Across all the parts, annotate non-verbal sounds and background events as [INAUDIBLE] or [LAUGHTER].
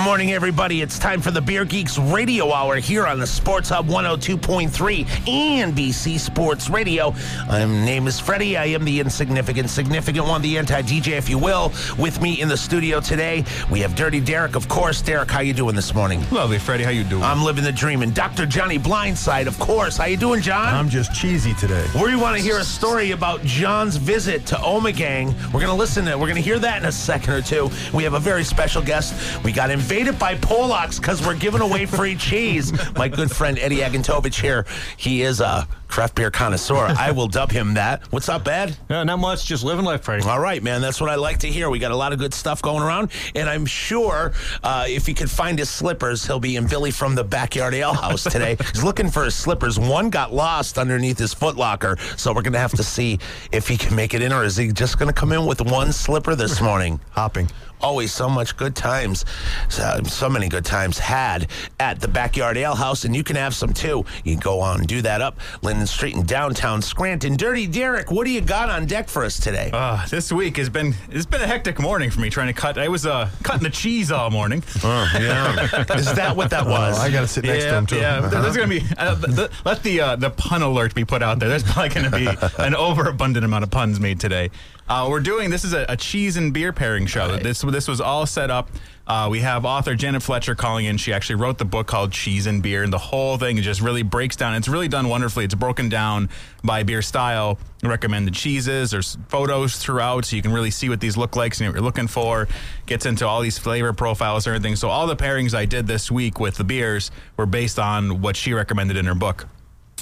Good morning, everybody. It's time for the Beer Geeks Radio Hour here on the Sports Hub 102.3 NBC Sports Radio. My name is Freddie. I am the insignificant, significant one, the anti-DJ, if you will. With me in the studio today, we have Dirty Derek, of course. Derek, how you doing this morning? Lovely, Freddie. How you doing? I'm living the dream. And Dr. Johnny Blindside, of course. How you doing, John? I'm just cheesy today. We want to hear a story about John's visit to Omegang. We're going to listen to it. We're going to hear that in a second or two. We have a very special guest. We got invaded by Polacks because we're giving away free cheese. My good friend Eddie Agantovich here. He is a craft beer connoisseur. I will dub him that. What's up, Ed? Yeah, not much. Just living life, Freddie. All right, man. That's what I like to hear. We got a lot of good stuff going around, and I'm sure uh, if he could find his slippers, he'll be in Billy from the backyard ale house today. [LAUGHS] He's looking for his slippers. One got lost underneath his footlocker, so we're gonna have to see if he can make it in, or is he just gonna come in with one slipper this [LAUGHS] morning? Hopping. always so much good times, so, so many good times had at the Backyard Ale House, and you can have some too. You can go on and do that up Linden Street in downtown Scranton. Dirty Derek, what do you got on deck for us today? Uh, this week has been it's been a hectic morning for me trying to cut. I was uh, cutting the cheese all morning. yeah. [LAUGHS] Is that what that was? Oh, I got to sit next to him too. yeah. There- There's gonna be uh, the, the- let the uh, the pun alert be put out there. There's probably gonna be an overabundant amount of puns made today. Uh, we're doing this is a, a cheese and beer pairing show. Right. This this was all set up. Uh, we have author Janet Fletcher calling in. She actually wrote the book called Cheese and Beer, and the whole thing just really breaks down. It's really done wonderfully. It's broken down by beer style, recommended cheeses. There's photos throughout, so you can really see what these look like, see what you're looking for. Gets into all these flavor profiles and everything. So all the pairings I did this week with the beers were based on what she recommended in her book.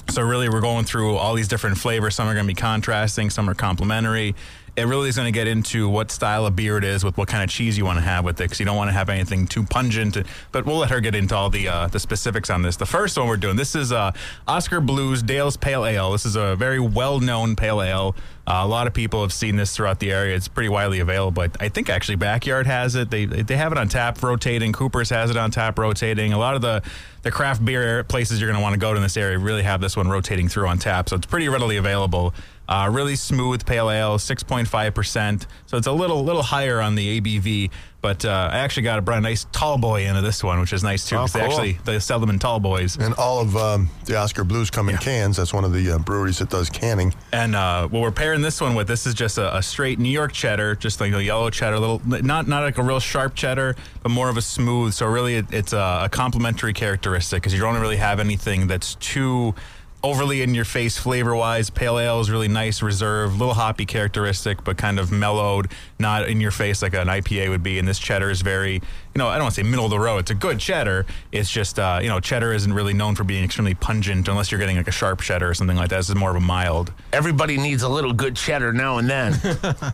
So really, we're going through all these different flavors. Some are going to be contrasting, some are complementary. It really is going to get into what style of beer it is, with what kind of cheese you want to have with it, because you don't want to have anything too pungent. But we'll let her get into all the uh, the specifics on this. The first one we're doing this is uh, Oskar Blues Dale's Pale Ale. This is a very well known pale ale. Uh, a lot of people have seen this throughout the area. It's pretty widely available. I, I think actually Backyard has it. They they have it on tap rotating. Cooper's has it on tap rotating. A lot of the the craft beer places you're going to want to go to in this area really have this one rotating through on tap. So it's pretty readily available. Uh, really smooth pale ale, 6.5%. So it's a little little higher on the ABV. But uh, I actually got a, brought a nice tall boy into this one, which is nice too. Oh, 'cause they actually they sell them in tall boys. And all of um, the Oskar Blues come in cans. That's one of the uh, breweries that does canning. And uh, what we're pairing this one with, this is just a, a straight New York cheddar, just like a yellow cheddar, little not not like a real sharp cheddar, but more of a smooth. So really, it, it's a, a complementary characteristic because you don't really have anything that's too overly in your face flavor wise. Pale ale is really nice, reserved, little hoppy characteristic, but kind of mellowed, not in your face like an IPA would be. And this cheddar is very, you know, I don't want to say middle of the road. It's a good cheddar. It's just, uh, you know, cheddar isn't really known for being extremely pungent unless you're getting like a sharp cheddar or something like that. This is more of a mild. Everybody needs a little good cheddar now and then. [LAUGHS]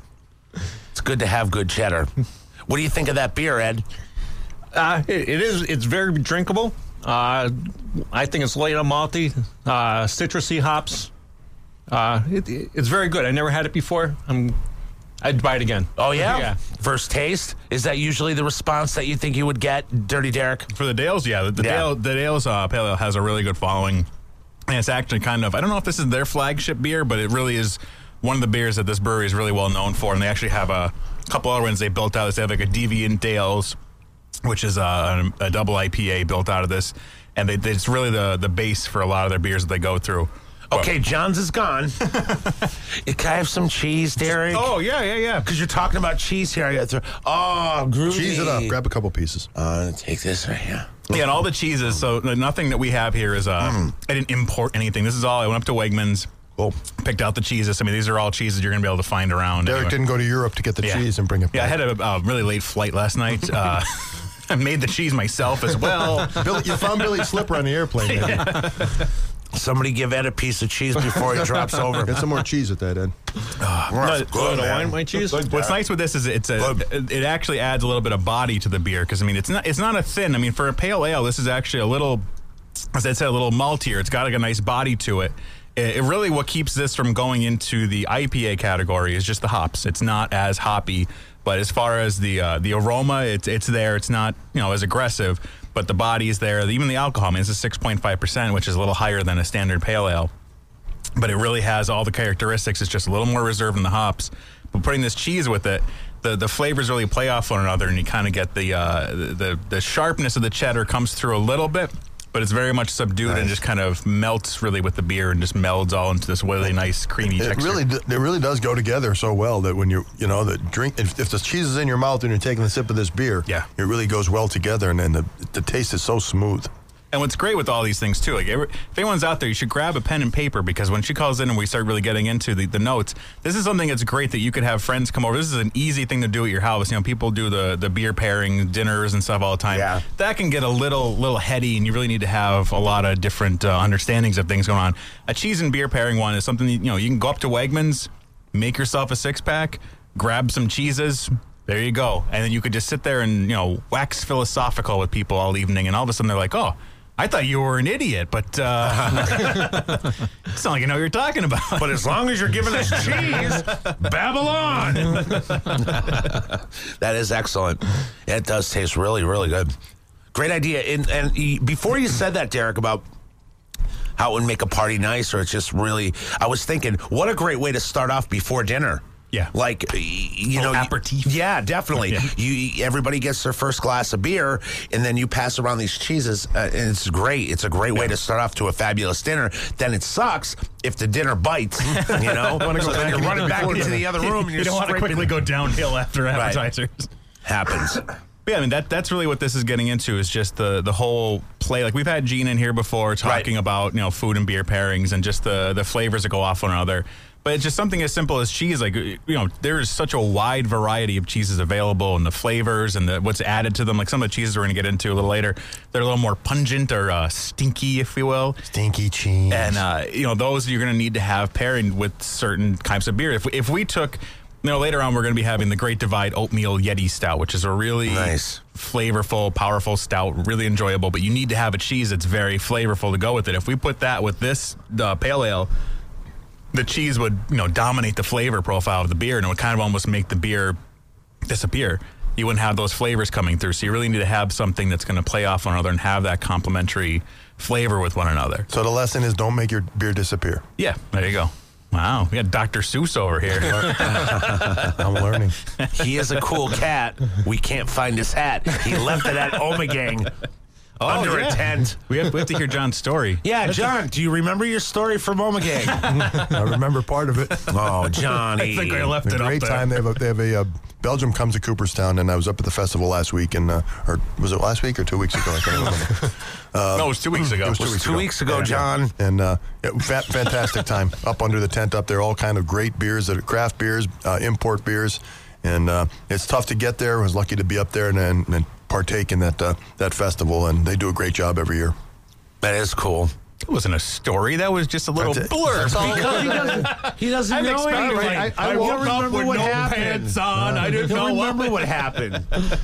it's good to have good cheddar. What do you think of that beer, Ed? Uh, it, it is. It's very drinkable. Uh, I think it's light on malty, uh, citrusy hops. Uh, it, it- it's very good. I never had it before. I'm. I'd buy it again. Oh yeah? Yeah. First taste is that usually the response that you think you would get, Dirty Derek? For the Dales, yeah, the, the Yeah. Dale, the Dales uh, Pale Ale has a really good following, and it's actually kind of I don't know if this is their flagship beer, but it really is one of the beers that this brewery is really well known for. And they actually have a couple other ones they built out. They have like a Deviant Dales, which is a, a double IPA built out of this, and they, it's really the the base for a lot of their beers that they go through. But- Okay, John's is gone. [LAUGHS] Can I have some cheese, Derek? Oh yeah, yeah, yeah. Because you're talking about cheese here. I got to, oh, groovy. Cheese it up. Grab a couple pieces. Uh, take this right here. Yeah, and all the cheeses. So nothing that we have here is uh, I didn't import anything. This is all I went up to Wegmans. Cool. picked out the cheeses. I mean, these are all cheeses you're going to be able to find around. Derek anyway. didn't go to Europe to get the Yeah. cheese and bring it Yeah, I had a uh, really late flight last night. Uh, [LAUGHS] [LAUGHS] [LAUGHS] I made the cheese myself as well. [LAUGHS] Billy, you found Billy's slipper on the airplane. man. Somebody give Ed a piece of cheese before he drops over. Get some more cheese with that, Ed. Ah, that's Oh, good, man. wine, white cheese. What's nice with this is it's a it actually adds a little bit of body to the beer because I mean it's not it's not a thin. I mean for a pale ale, this is actually a little as I said a little maltier. It's got like a nice body to it. It, it really what keeps this from going into the IPA category is just the hops. It's not as hoppy, but as far as the uh, the aroma, it's it's there. It's not you know as aggressive, but the body is there. Even the alcohol, I mean, it's a six point five percent, which is a little higher than a standard pale ale but it really has all the characteristics. It's just a little more reserved in the hops. But putting this cheese with it, the the flavors really play off one another, and you kind of get the, uh, the the sharpness of the cheddar comes through a little bit. But it's very much subdued and just kind of melts really with the beer and just melds all into this really nice creamy It texture. really, it really does go together so well that when you, you know, the drink, if, if the cheese is in your mouth and you're taking a sip of this beer, Yeah. it really goes well together, and then the, the taste is so smooth. And what's great with all these things too, like if anyone's out there, you should grab a pen and paper because when she calls in and we start really getting into the, the notes, this is something that's great that you could have friends come over. This is an easy thing to do at your house. You know, people do the the beer pairing dinners and stuff all the time. Yeah. that can get a little little heady, and you really need to have a lot of different uh, understandings of things going on. A cheese and beer pairing one is something that, you know you can go up to Wegmans, make yourself a six pack, grab some cheeses. There you go, and then you could just sit there and you know wax philosophical with people all evening, and all of a sudden they're like, "Oh, I thought you were an idiot, but uh, [LAUGHS] it's not like you know what you're talking about." But as long as you're giving us [LAUGHS] cheese, Babylon. [LAUGHS] that is excellent. It does taste really, really good. Great idea. And, and before you said that, Derek, about how it would make a party nice, or it's just really, I was thinking, what a great way to start off before dinner. Yeah. like you know, aperitif. Yeah, definitely. Yeah. You everybody gets their first glass of beer, and then you pass around these cheeses, uh, and it's great. It's a great way to start off to a fabulous dinner. Then it sucks if the dinner bites. You know, [LAUGHS] Wanna so then you're running back into the other room, and you don't want to quickly go downhill after appetizers. happens. [LAUGHS] Yeah, I mean that that's really what this is getting into is just the the whole play. Like we've had Gene in here before talking Right. about you know food and beer pairings and just the the flavors that go off one another. But it's just something as simple as cheese. Like you know, there is such a wide variety of cheeses available, and the flavors and the what's added to them. Like some of the cheeses we're going to get into a little later, they're a little more pungent or uh, stinky, if you will. Stinky cheese. And uh, you know, those you're going to need to have pairing with certain types of beer. If we, if we took, you know, later on we're going to be having the Great Divide Oatmeal Yeti Stout, which is a really Nice. flavorful, powerful stout, really enjoyable. But you need to have a cheese that's very flavorful to go with it. If we put that with this uh, pale ale. The cheese would, you know, dominate the flavor profile of the beer, and it would kind of almost make the beer disappear. You wouldn't have those flavors coming through. So you really need to have something that's going to play off one another and have that complementary flavor with one another. so the lesson is don't make your beer disappear. Yeah, there you go. Wow, we got Dr. Seuss over here. [LAUGHS] I'm learning. He is a cool cat. We can't find his hat. He left it at Omegang under Oh, yeah. a tent. [LAUGHS] we, have, we have to hear John's story. Yeah, John, do you remember your story from Omegang? [LAUGHS] I remember part of it. [LAUGHS] oh, Johnny. I think I left a it great up there. time. They have a, they have a uh, Belgium comes to Cooperstown, and I was up at the festival last week, and uh, or was it last week or two weeks ago? I can't remember. no, it was two weeks ago. It was two weeks Two ago. weeks ago, Yeah. John. And uh, yeah, fa- fantastic time up under the tent up there. All kind of great beers that are craft beers, uh, import beers, and uh, it's tough to get there. I was lucky to be up there and, and, and partake in that uh, that festival, and they do a great job every year. That is cool. It wasn't a story. That was just a little That's it. blur. That's all Because he doesn't, he doesn't I'm know anything. like, I, I won't woke up remember with what no happened. pants on. I didn't know remember what happened. [LAUGHS]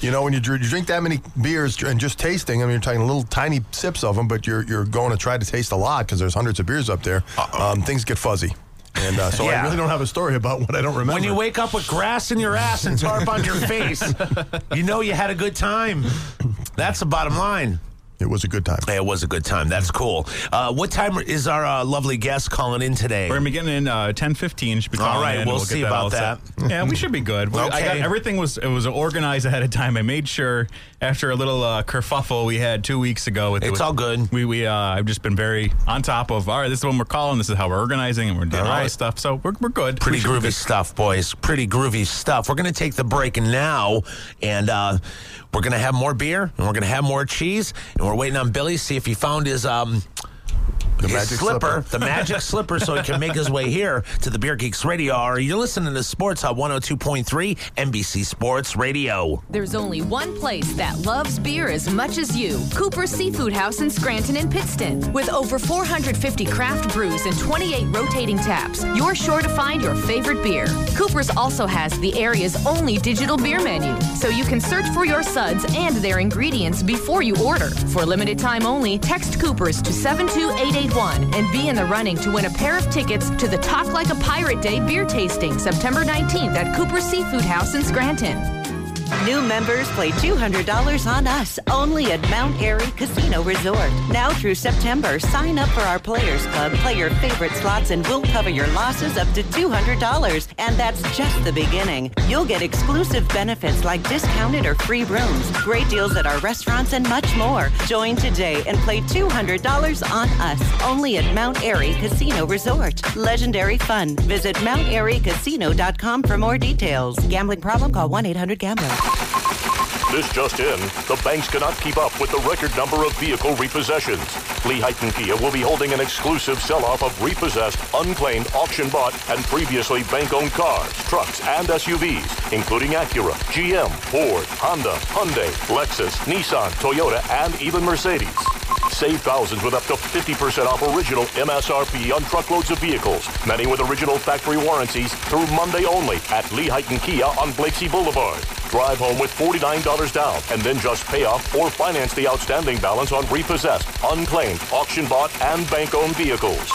You know, when you you drink that many beers and just tasting, I mean, you're taking little tiny sips of them, but you're you're going to try to taste a lot because there's hundreds of beers up there. Um, things get fuzzy, and uh, so Yeah. I really don't have a story about what I don't remember. When you wake up with grass in your ass and tarp on your [LAUGHS] face, you know you had a good time. That's the bottom line. It was a good time. Hey, it was a good time. That's cool. Uh, what time is our uh, lovely guest calling in today? We're gonna be getting in uh, ten fifteen. Should be calling right, in, and we'll see all about set. Yeah, we should be good. We- I got, everything was it was organized ahead of time. I made sure after a little uh, kerfuffle we had two weeks ago. With It's with- all good. We we uh, I've just been very on top of. All right, this is when we're calling. This is how we're organizing, and we're doing All all, right. this stuff. So we're we're good. Pretty We groovy good. stuff, boys. Pretty groovy stuff. We're going to take the break now, and uh, we're going to have more beer, and we're going to have more cheese, and we're waiting on Billy see if he found his um. The his magic slipper, slipper. the magic [LAUGHS] slipper, so he can make his way here to the Beer Geeks Radio Hour. You're listening to Sports Hub 102.3 NBC Sports Radio. There's only one place that loves beer as much as you Cooper's Seafood House in Scranton and Pittston. With over 450 craft brews and 28 rotating taps, you're sure to find your favorite beer. Cooper's also has the area's only digital beer menu, so you can search for your suds and their ingredients before you order. For limited time only, text Cooper's to 72881 and be in the running to win a pair of tickets to the Talk Like a Pirate Day beer tasting September 19th at Cooper Seafood House in Scranton. New members play $200 on us only at Mount Airy Casino Resort. Now through September, sign up for our Players Club, play your favorite slots, and we'll cover your losses up to $200. And that's just the beginning. You'll get exclusive benefits like discounted or free rooms, great deals at our restaurants, and much more. Join today and play $200 on us only at Mount Airy Casino Resort. Legendary fun. Visit MountAiryCasino.com for more details. Gambling problem? Call 1 800 Gambler. This just in, the banks cannot keep up with the record number of vehicle repossessions. Lee Heighton Kia will be holding an exclusive sell-off of repossessed, unclaimed, auction-bought, and previously bank-owned cars, trucks, and SUVs, including Acura, GM, Ford, Honda, Hyundai, Lexus, Nissan, Toyota, and even Mercedes. Save thousands with up to 50% off original MSRP on truckloads of vehicles, many with original factory warranties through Monday only at Lee Heighton Kia on Blakesley Boulevard. Drive home with $49 down and then just pay off or finance the outstanding balance on repossessed, unclaimed, auction bought, and bank owned vehicles.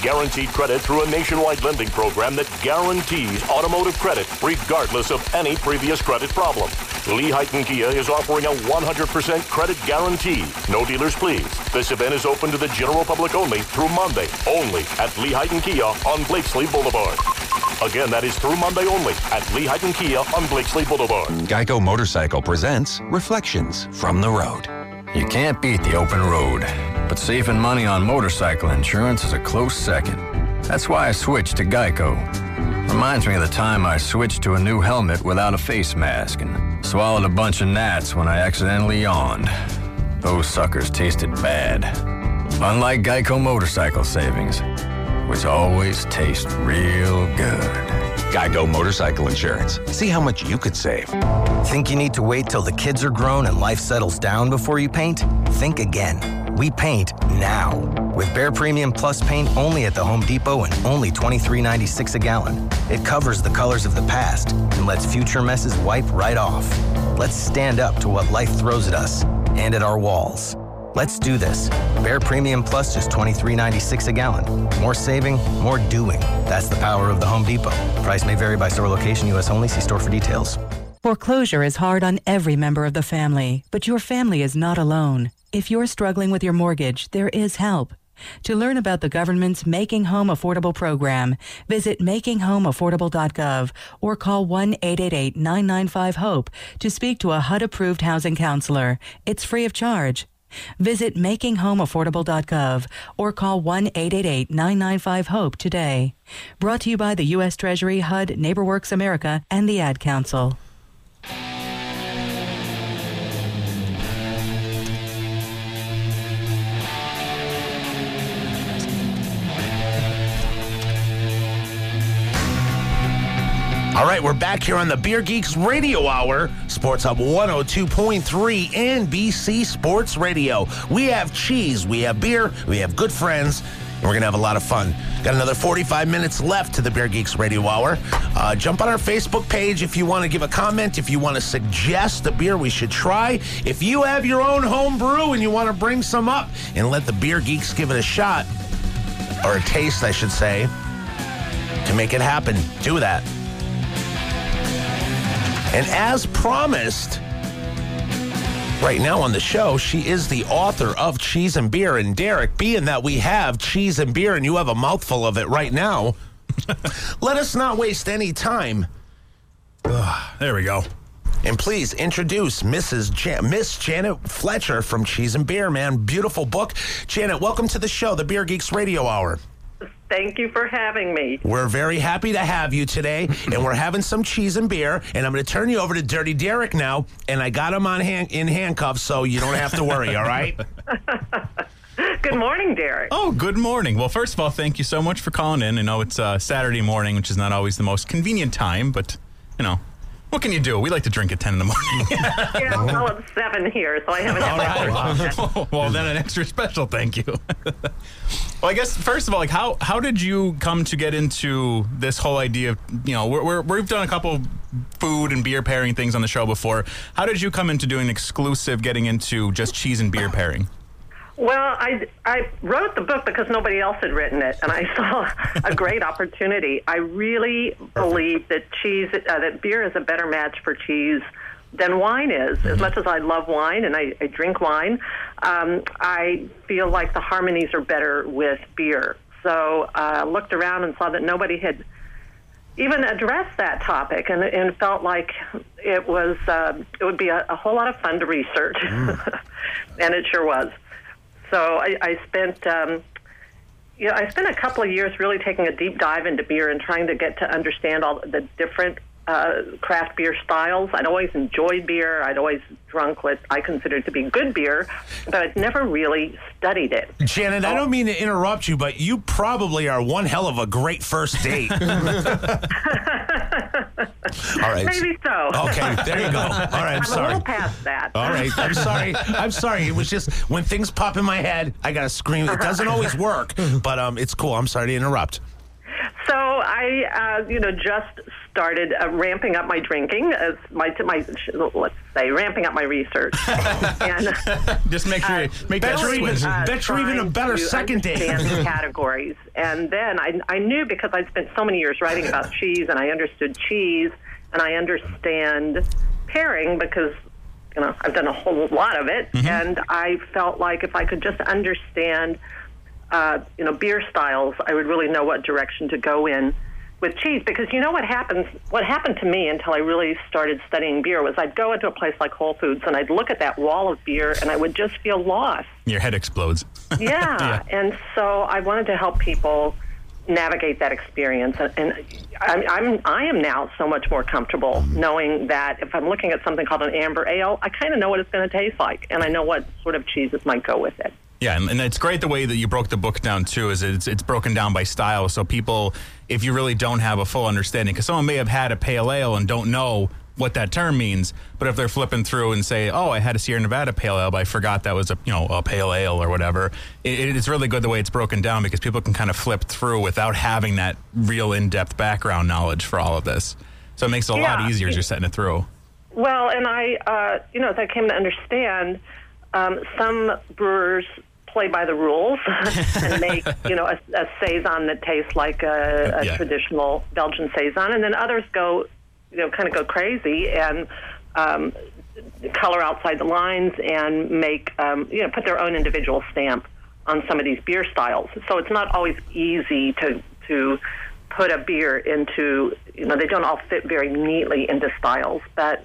Guaranteed credit through a nationwide lending program that guarantees automotive credit regardless of any previous credit problem. Lee Heighton Kia is offering a 100% credit guarantee. No dealers, please. This event is open to the general public only through Monday, only at Lee Heighton Kia on Blakesley Boulevard. Again, that is through Monday only at Lee Heighton Kia on Blakesley Boulevard. Geico Motorcycle presents Reflections from the Road. You can't beat the open road, but saving money on motorcycle insurance is a close second. That's why I switched to Geico. Reminds me of the time I switched to a new helmet without a face mask and swallowed a bunch of gnats when I accidentally yawned. Those suckers tasted bad. Unlike Geico motorcycle savings, which always taste real good. Geico Motorcycle Insurance. See how much you could save. Think you need to wait till the kids are grown and life settles down before you paint? Think again. We paint now. With Behr Premium Plus paint only at the Home Depot and only $23.96 a gallon. It covers the colors of the past and lets future messes wipe right off. Let's stand up to what life throws at us and at our walls. Let's do this. Behr Premium Plus just $23.96 a gallon. More saving, more doing. That's the power of the Home Depot. Price may vary by store location, U.S. only. See store for details. Foreclosure is hard on every member of the family, but your family is not alone. If you're struggling with your mortgage, there is help. To learn about the government's Making Home Affordable program, visit makinghomeaffordable.gov or call 1-888-995-HOPE to speak to a HUD-approved housing counselor. It's free of charge. Visit makinghomeaffordable.gov or call 1-888-995-HOPE today. Brought to you by the U.S. Treasury, HUD, NeighborWorks America, and the Ad Council. All right, we're back here on the Beer Geeks Radio Hour, Sports Hub 102.3 NBC Sports Radio. We have cheese, we have beer, we have good friends, and we're going to have a lot of fun. Got another 45 minutes left to the Beer Geeks Radio Hour. Uh, jump on our Facebook page if you want to give a comment, if you want to suggest a beer we should try. If you have your own home brew and you want to bring some up and let the Beer Geeks give it a shot, or a taste, I should say, to make it happen, do that. And as promised, right now on the show, she is the author of Cheese and Beer. And Derek, being that we have cheese and beer and you have a mouthful of it right now, [LAUGHS] let us not waste any time. Ah, there we go. And please introduce Mrs. Jan- Miss Janet Fletcher from Cheese and Beer, man. Beautiful book. Janet, welcome to the show, the Beer Geeks Radio Hour. Thank you for having me. We're very happy to have you today, and we're having some cheese and beer. And I'm going to turn you over to Dirty Derek now, and I got him on hand- in handcuffs, so you don't have to worry. all right? [LAUGHS] Good morning, Derek. Oh, good morning. Well, first of all, thank you so much for calling in. I know it's uh, Saturday morning, which is not always the most convenient time, but, you know, what can you do? We like to drink at 10 in the morning. [LAUGHS] yeah, well, it's seven here, so I haven't had my first yet. [LAUGHS] well, then an extra special thank you. [LAUGHS] well, I guess first of all, like how how did you come to get into this whole idea of you know we're, we're, we've done a couple food and beer pairing things on the show before. How did you come into doing exclusive, getting into just cheese and beer pairing? Well, I, I wrote the book because nobody else had written it, and I [LAUGHS] saw a great opportunity. I really believe that cheese, uh, that beer is a better match for cheese than wine is. As much as I love wine and I, I drink wine, um, I feel like the harmonies are better with beer. So I uh, looked around and saw that nobody had even addressed that topic, and, and felt like it was uh, it would be a, a whole lot of fun to research, [LAUGHS] and it sure was. So I, I spent. Um, you know, I spent a couple of years really taking a deep dive into beer and trying to get to understand all the different uh, craft beer styles. I'd always enjoyed beer. I'd always drunk what I considered to be good beer, but I'd never really studied it. Janet, I don't mean to interrupt you, but you probably are one hell of a great first date. [LAUGHS] All right. Maybe so. Okay, there you go. All right, I'm, I'm sorry. a little past that. All right, I'm sorry. I'm sorry. It was just when things pop in my head, I gotta scream. It doesn't always work, but um, it's cool. I'm sorry to interrupt. So I, uh, you know, just started uh, ramping up my drinking as my my let's say ramping up my research. [LAUGHS] and [LAUGHS] Just make sure you make that even, switch. better even a better second date. the [LAUGHS] categories. And then I, I knew because I'd spent so many years writing about cheese, and I understood cheese, and I understand pairing because you know I've done a whole lot of it, and I felt like if I could just understand, uh, you know, beer styles, I would really know what direction to go in with cheese because you know what happens what happened to me until I really started studying beer was I'd go into a place like Whole Foods and I'd look at that wall of beer and I would just feel lost Your head explodes. [LAUGHS] yeah. And so I wanted to help people navigate that experience. And, and I'm, I'm, I am now so much more comfortable knowing that if I'm looking at something called an amber ale, I kind of know what it's going to taste like, and I know what sort of cheeses might go with it. Yeah, and, and it's great the way that you broke the book down too. Is it's it's broken down by style, so people, if you really don't have a full understanding, because someone may have had a pale ale and don't know what that term means, but if they're flipping through and say, "Oh, I had a Sierra Nevada pale ale, but I forgot that was a you know a pale ale or whatever," it, it's really good the way it's broken down because people can kind of flip through without having that real in depth background knowledge for all of this. So it makes it a lot easier as you're setting it through. Well, and I, uh, you know, as I came to understand, um, some brewers play by the rules [LAUGHS] and make, [LAUGHS] you know, a, a saison that tastes like a, a Yeah. traditional Belgian saison, and then others go, you know, kind of go crazy and um, color outside the lines and make, um, you know, put their own individual stamp on some of these beer styles. So it's not always easy to to put a beer into, you know, they don't all fit very neatly into styles, but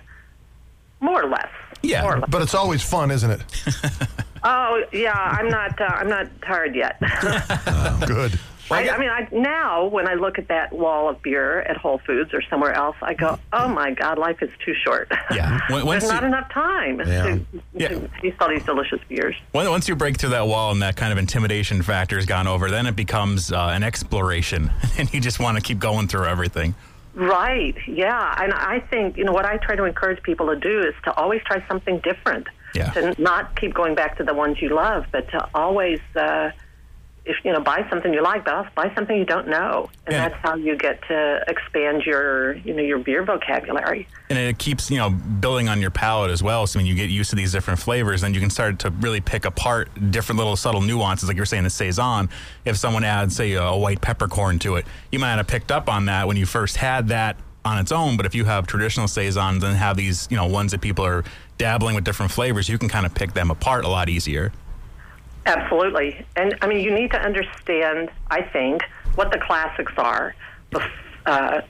more or less. Yeah, or less. But it's always fun, isn't it? [LAUGHS] Oh yeah, I'm not. Uh, I'm not tired yet. [LAUGHS] [LAUGHS] Good. I, I mean, I, now when I look at that wall of beer at Whole Foods or somewhere else, I go, "Oh my God, life is too short. Yeah. [LAUGHS] When- once There's not you- enough time Yeah. to, Yeah. to taste all these delicious beers." When- Once you break through that wall and that kind of intimidation factor has gone over, then it becomes uh, an exploration, and you just want to keep going through everything. Right. Yeah. And I think, you know, what I try to encourage people to do is to always try something different. Yeah. To not keep going back to the ones you love, but to always, uh, if you know, buy something you like, but also buy something you don't know, and Yeah. that's how you get to expand your, you know, your beer vocabulary. And it keeps you know building on your palate as well. So when you get used to these different flavors, then you can start to really pick apart different little subtle nuances. Like you were saying, the saison. If someone adds, say, a white peppercorn to it, you might not have picked up on that when you first had that on its own. But if you have traditional saisons and have these, you know, ones that people are dabbling with different flavors, you can kind of pick them apart a lot easier. Absolutely. And I mean, you need to understand, I think, what the classics are. Uh,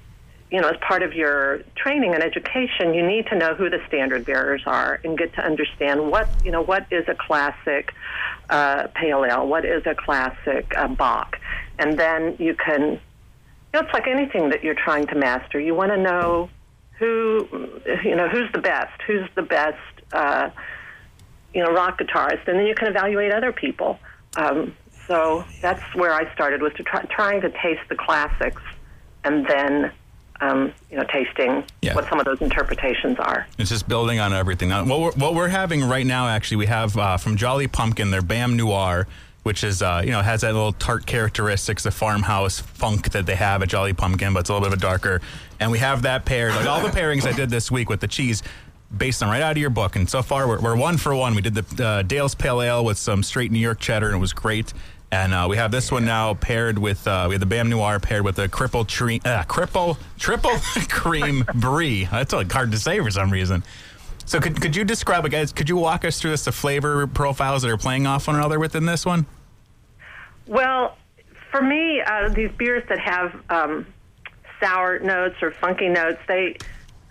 you know, as part of your training and education, you need to know who the standard bearers are and get to understand what, you know, what is a classic uh, pale ale, what is a classic uh, bock. And then you can, you know, it's like anything that you're trying to master. You want to know who, you know, who's the best, who's the best, uh, you know, rock guitarist, and then you can evaluate other people. Um, so that's where I started was to try, trying to taste the classics, and then um, you know, tasting Yeah. what some of those interpretations are. It's just building on everything. Now, what we're, what we're having right now, actually, we have uh, from Jolly Pumpkin their Bam Noire, which is uh, you know has that little tart characteristics, the farmhouse funk that they have at Jolly Pumpkin, but it's a little bit of a darker. And we have that paired, like all the pairings I did this week with the cheese. Based on right out of your book, and so far we're, we're one for one. We did the uh, Dale's Pale Ale with some straight New York cheddar, and it was great. And uh, we have this one now paired with uh, we have the Bam Noire paired with a cripple uh, cripple triple [LAUGHS] cream brie. That's like hard to say for some reason. So could, could you describe, like, guys, could you walk us through this, the flavor profiles that are playing off one another within this one? Well, for me, uh, these beers that have um, sour notes or funky notes, they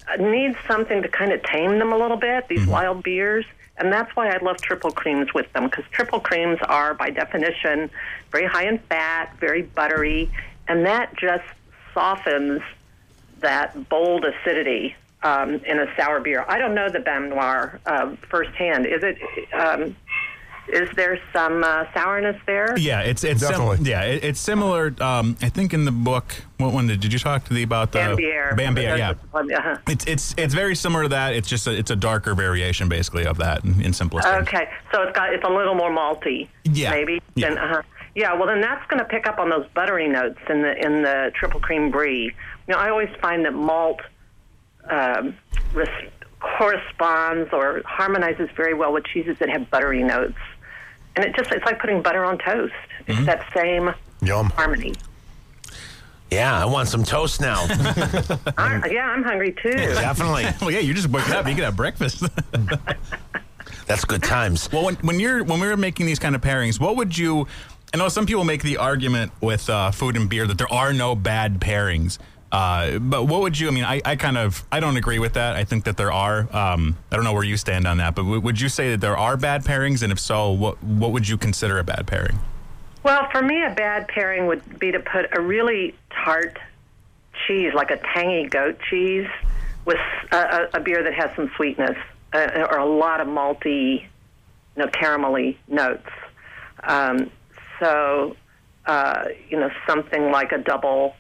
uh, need something to kind of tame them a little bit, these wild beers. And that's why I love triple creams with them, because triple creams are, by definition, very high in fat, very buttery, and that just softens that bold acidity um, in a sour beer. I don't know the Bam Noire uh, firsthand. Is it? Um, is there some uh, sourness there? Yeah, it's it's sim- Definitely. yeah, it, it's similar. Um, I think in the book, what one did, did you talk to the about the Bam Bière. Bambier, yeah. Uh-huh. It's it's it's very similar to that. It's just a, it's a darker variation, basically, of that in, in simplest terms. Okay, so it's got it's a little more malty. Yeah. Maybe. Yeah. Then, uh-huh. Yeah. Well, then that's going to pick up on those buttery notes in the in the triple cream brie. You know, I always find that malt um, res- corresponds or harmonizes very well with cheeses that have buttery notes, and it just it's like putting butter on toast. Mm-hmm. It's that same Yum. harmony. Yeah, I want some toast now. [LAUGHS] I, yeah, I'm hungry too. Definitely. [LAUGHS] well, yeah, you just woke up. You can have breakfast. [LAUGHS] That's good times. well, when, when you're when we were making these kind of pairings, what would you? I know some people make the argument with uh, food and beer that there are no bad pairings. Uh, but what would you? I mean, I, I kind of I don't agree with that. I think that there are. Um, I don't know where you stand on that, but w- would you say that there are bad pairings? And if so, what what would you consider a bad pairing? Well, for me, a bad pairing would be to put a really tart cheese, like a tangy goat cheese, with a, a, beer that has some sweetness uh, or a lot of malty, you know, caramelly notes. Um, so, uh, you know, something like a double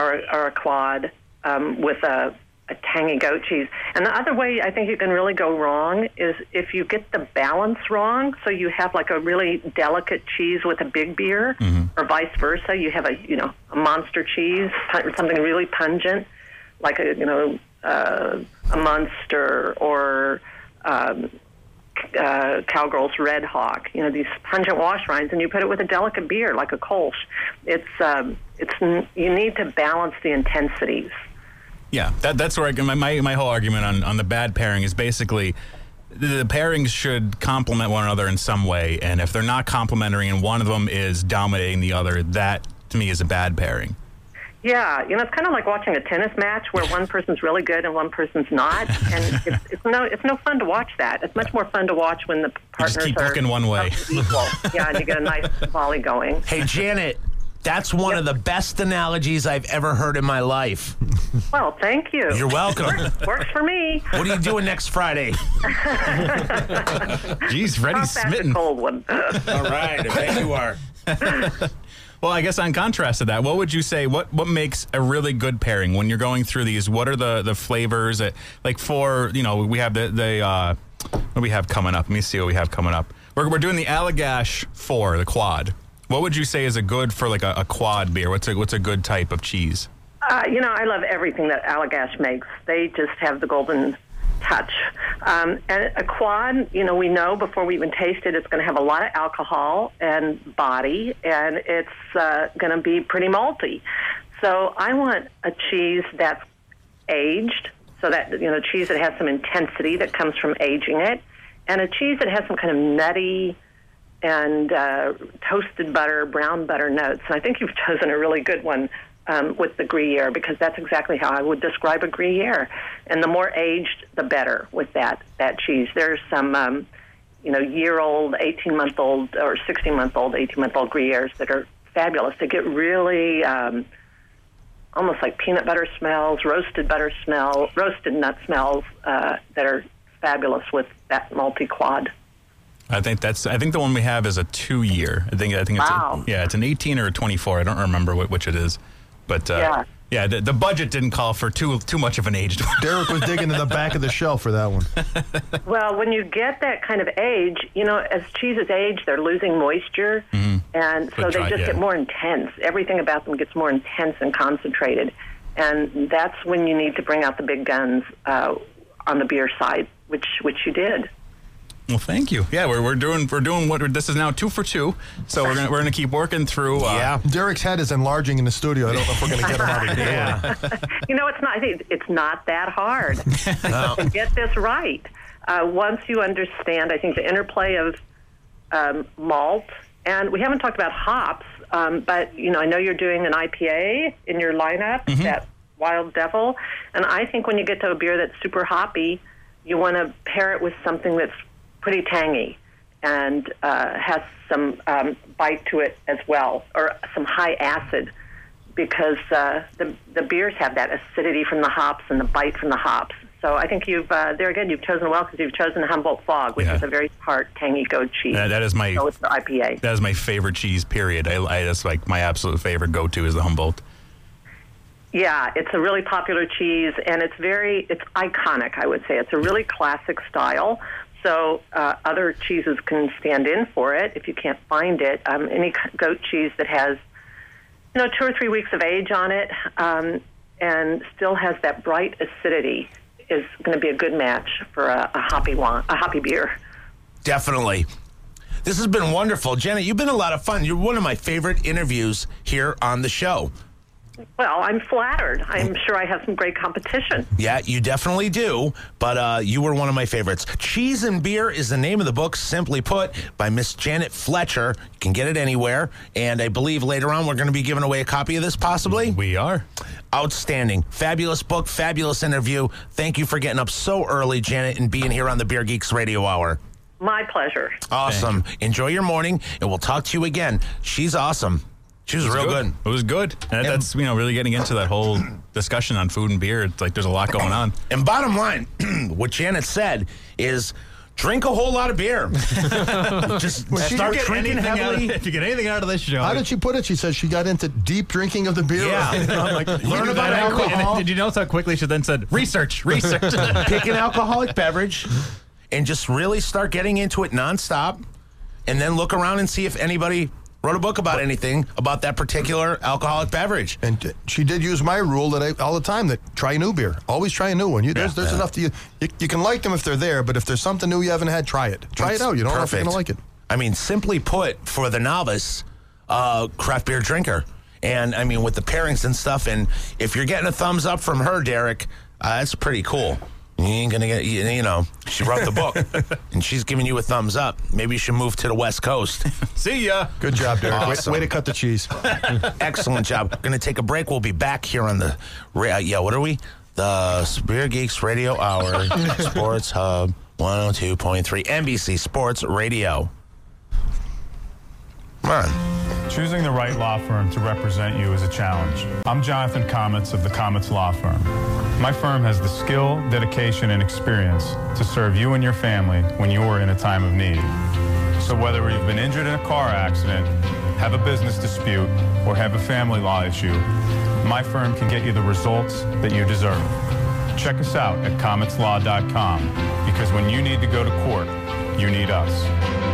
or, or a quad um, with a, a tangy goat cheese. And the other way I think you can really go wrong is if you get the balance wrong. So you have like a really delicate cheese with a big beer, or vice versa. You have a you know a monster cheese, something really pungent, like a you know uh, a monster or. Um, uh, Cowgirl's Red Hawk, you know these pungent wash rinds, and you put it with a delicate beer like a Kolsch. It's um, it's you need to balance the intensities. Yeah, that, that's where I, my, my my whole argument on, on the bad pairing is basically the pairings should complement one another in some way, and if they're not complementary and one of them is dominating the other, that to me is a bad pairing. Yeah, you know, it's kind of like watching a tennis match where one person's really good and one person's not, and it's, it's no, it's no fun to watch that. It's much more fun to watch when the You partners just keep are looking one way. equal. yeah, and you get a nice volley going. Hey, Janet, that's one of the best analogies I've ever heard in my life. Well, thank you. You're welcome. Works, works for me. What are you doing next Friday? Jeez, Not Freddie's smitten. cold one. All right, I bet you are. [LAUGHS] Well, I guess on contrast to that, what would you say? What what makes a really good pairing when you're going through these? What are the the flavors that like for you know we have the the uh, what do we have coming up? Let me see what we have coming up. We're we're doing the Allagash four, the quad. What would you say is a good for like a, a quad beer? What's a what's a good type of cheese? Uh, you know, I love everything that Allagash makes. They just have the golden touch. Um, and a quad, you know, we know before we even taste it, it's going to have a lot of alcohol and body, and it's uh, going to be pretty malty. So I want a cheese that's aged, so that you know, cheese that has some intensity that comes from aging it, and a cheese that has some kind of nutty and uh, toasted butter, brown butter notes. And I think you've chosen a really good one um, with the Gruyere because that's exactly how I would describe a Gruyere. And the more aged, the better with that that cheese. There's some, um, you know, year-old, 18-month-old, or 16 month old, 18-month-old Gruyères that are fabulous. They get really um, almost like peanut butter smells, roasted butter smell, roasted nut smells uh, that are fabulous with that multi-quad. I think that's. I think the one we have is a two year. I think. I think it's. Wow. A, yeah, it's an 18 or a 24. I don't remember which it is, but uh, Yeah. yeah. The, the budget didn't call for too too much of an aged one. Derek was digging in the [LAUGHS] back of the shelf for that one. Well, when you get that kind of age, you know, as cheeses age, they're losing moisture, and so Good they try, just yeah. get more intense. Everything about them gets more intense and concentrated, and that's when you need to bring out the big guns uh, on the beer side, which which you did. Well, thank you. Yeah, we're, we're doing we're doing what we're, this is now two for two. So we're gonna we're gonna keep working through. Uh, Yeah. Derek's head is enlarging in the studio. I don't know if we're going to get him out of here. [LAUGHS] Yeah. [LAUGHS] You know, it's not. I think it's not that hard. [LAUGHS] No. Get this right. uh, once you understand, I think the interplay of um, malt, and we haven't talked about hops, um, but you know, I know you're doing an IPA in your lineup, that Wild Devil, and I think when you get to a beer that's super hoppy, you want to pair it with something that's pretty tangy and uh, has some um, bite to it as well, or some high acid, because uh, the the beers have that acidity from the hops and the bite from the hops. So I think you've uh, there again you've chosen well because you've chosen Humboldt Fog, which Yeah. is a very tart, tangy goat cheese. That- that is my so IPA. that is my favorite cheese. Period. I, I that's like my absolute favorite go to is the Humboldt. Yeah, it's a really popular cheese, and it's very it's iconic. I would say it's a really classic style. So uh, other cheeses can stand in for it if you can't find it. Um, any goat cheese that has you know two or three weeks of age on it um, and still has that bright acidity is going to be a good match for a, a hoppy wine, a hoppy beer. Definitely. This has been wonderful. Janet, you've been a lot of fun. You're one of my favorite interviews here on the show. Well, I'm flattered. I'm sure I have some great competition. Yeah, you definitely do. But uh, you were one of my favorites. Cheese and Beer is the name of the book, simply put, by Miss Janet Fletcher. You can get it anywhere. And I believe later on we're going to be giving away a copy of this, possibly. We are. Outstanding. Fabulous book, fabulous interview. Thank you for getting up so early, Janet, and being here on the Beer Geeks Radio Hour. My pleasure. Awesome. Enjoy your morning, and we'll talk to you again. She's awesome. She was, It was real good. It was good. And that's you know really getting into that whole discussion on food and beer. It's like there's a lot going on. [CLEARS THROAT] And bottom line, [CLEARS THROAT] what Janet said is drink a whole lot of beer. [LAUGHS] Just Well, start didn't drinking anything out heavily. If you get anything out of this show, How did she put it? She said she got into deep drinking of the beer. Yeah. [LAUGHS] I'm like, Learn about that alcohol. And did you notice how quickly she then said research, research? [LAUGHS] Pick an alcoholic beverage and just really start getting into it nonstop. And then look around and see if anybody wrote a book about anything about that particular alcoholic beverage. And she did use my rule that I all the time that try a new beer. Always try a new one. You, there's there's enough to you, you. You can like them if they're there, but if there's something new you haven't had, try it. Try it out. You don't know if you're perfect. gonna like it. I mean, simply put, for the novice uh, craft beer drinker, and I mean with the pairings and stuff. And if you're getting a thumbs up from her, Derek, uh, that's pretty cool. You ain't gonna get, you, you know, she wrote the book, [LAUGHS] and she's giving you a thumbs up. Maybe you should move to the West Coast. [LAUGHS] See ya. Good job, Derek. Way- Awesome. Way, to cut the cheese. [LAUGHS] Excellent job. Going to take a break. We'll be back here on the, uh, yeah, what are we? The Spear Geeks Radio Hour, Sports Hub 102.3, NBC Sports Radio. On. Choosing the right law firm to represent you is a challenge. I'm Jonathan Comets of the Comets Law Firm. My firm has the skill, dedication, and experience to serve you and your family when you are in a time of need. So whether you've been injured in a car accident, have a business dispute, or have a family law issue, my firm can get you the results that you deserve. Check us out at cometslaw.com because when you need to go to court, you need us.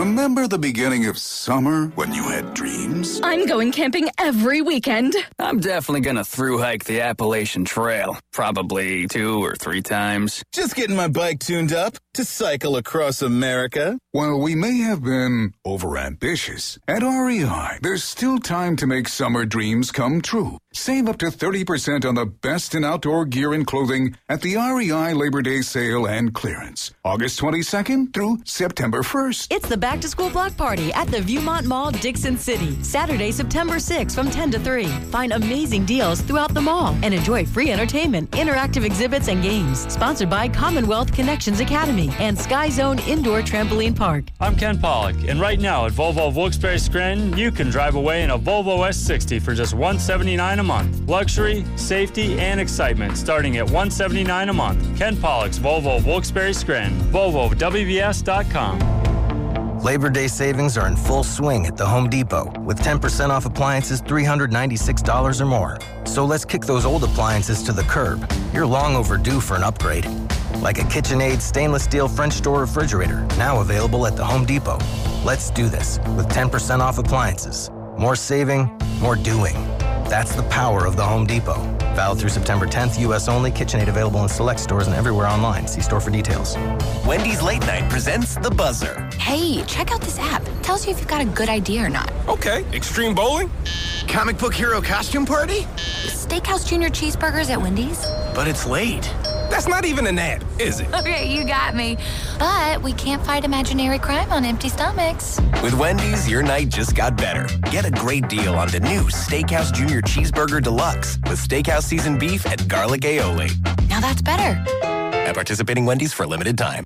Remember the beginning of summer when you had dreams? I'm going camping every weekend. I'm definitely gonna through hike the Appalachian Trail, probably two or three times. Just getting my bike tuned up to cycle across America. While we may have been overambitious, at REI, there's still time to make summer dreams come true. Save up to 30% on the best in outdoor gear and clothing at the REI Labor Day sale and clearance. August 22nd through September 1st. It's the back to school block party at the Viewmont Mall, Dickson City. Saturday, September 6th from 10 to 3. Find amazing deals throughout the mall and enjoy free entertainment, interactive exhibits, and games. Sponsored by Commonwealth Connections Academy and Sky Zone Indoor Trampoline Park. I'm Ken Pollock, and right now at Volvo of Wilkes-Barre Scranton, you can drive away in a Volvo S60 for just $179 a month. Luxury, safety, and excitement starting at 179 a month. Ken Pollock's Volvo Wilkes-Barre Scranton. Volvo of WBS.com. Labor Day savings are in full swing at the Home Depot with 10% off appliances $396 or more. So let's kick those old appliances to the curb. You're long overdue for an upgrade. Like a KitchenAid stainless steel French door refrigerator, now available at the Home Depot. Let's do this with 10% off appliances. More saving, more doing. That's the power of the Home Depot. Valid through September 10th, U.S. only. KitchenAid available in select stores and everywhere online. See store for details. Wendy's Late Night presents The Buzzer. Hey, check out this app. Tells you if you've got a good idea or not. Okay, extreme bowling? Comic book hero costume party? Steakhouse Junior cheeseburgers at Wendy's? But it's late. That's not even an ad, is it? Okay, you got me. But we can't fight imaginary crime on empty stomachs. With Wendy's, your night just got better. Get a great deal on the new Steakhouse Junior Cheeseburger Deluxe with Steakhouse seasoned beef and garlic aioli. Now that's better. At participating Wendy's for a limited time.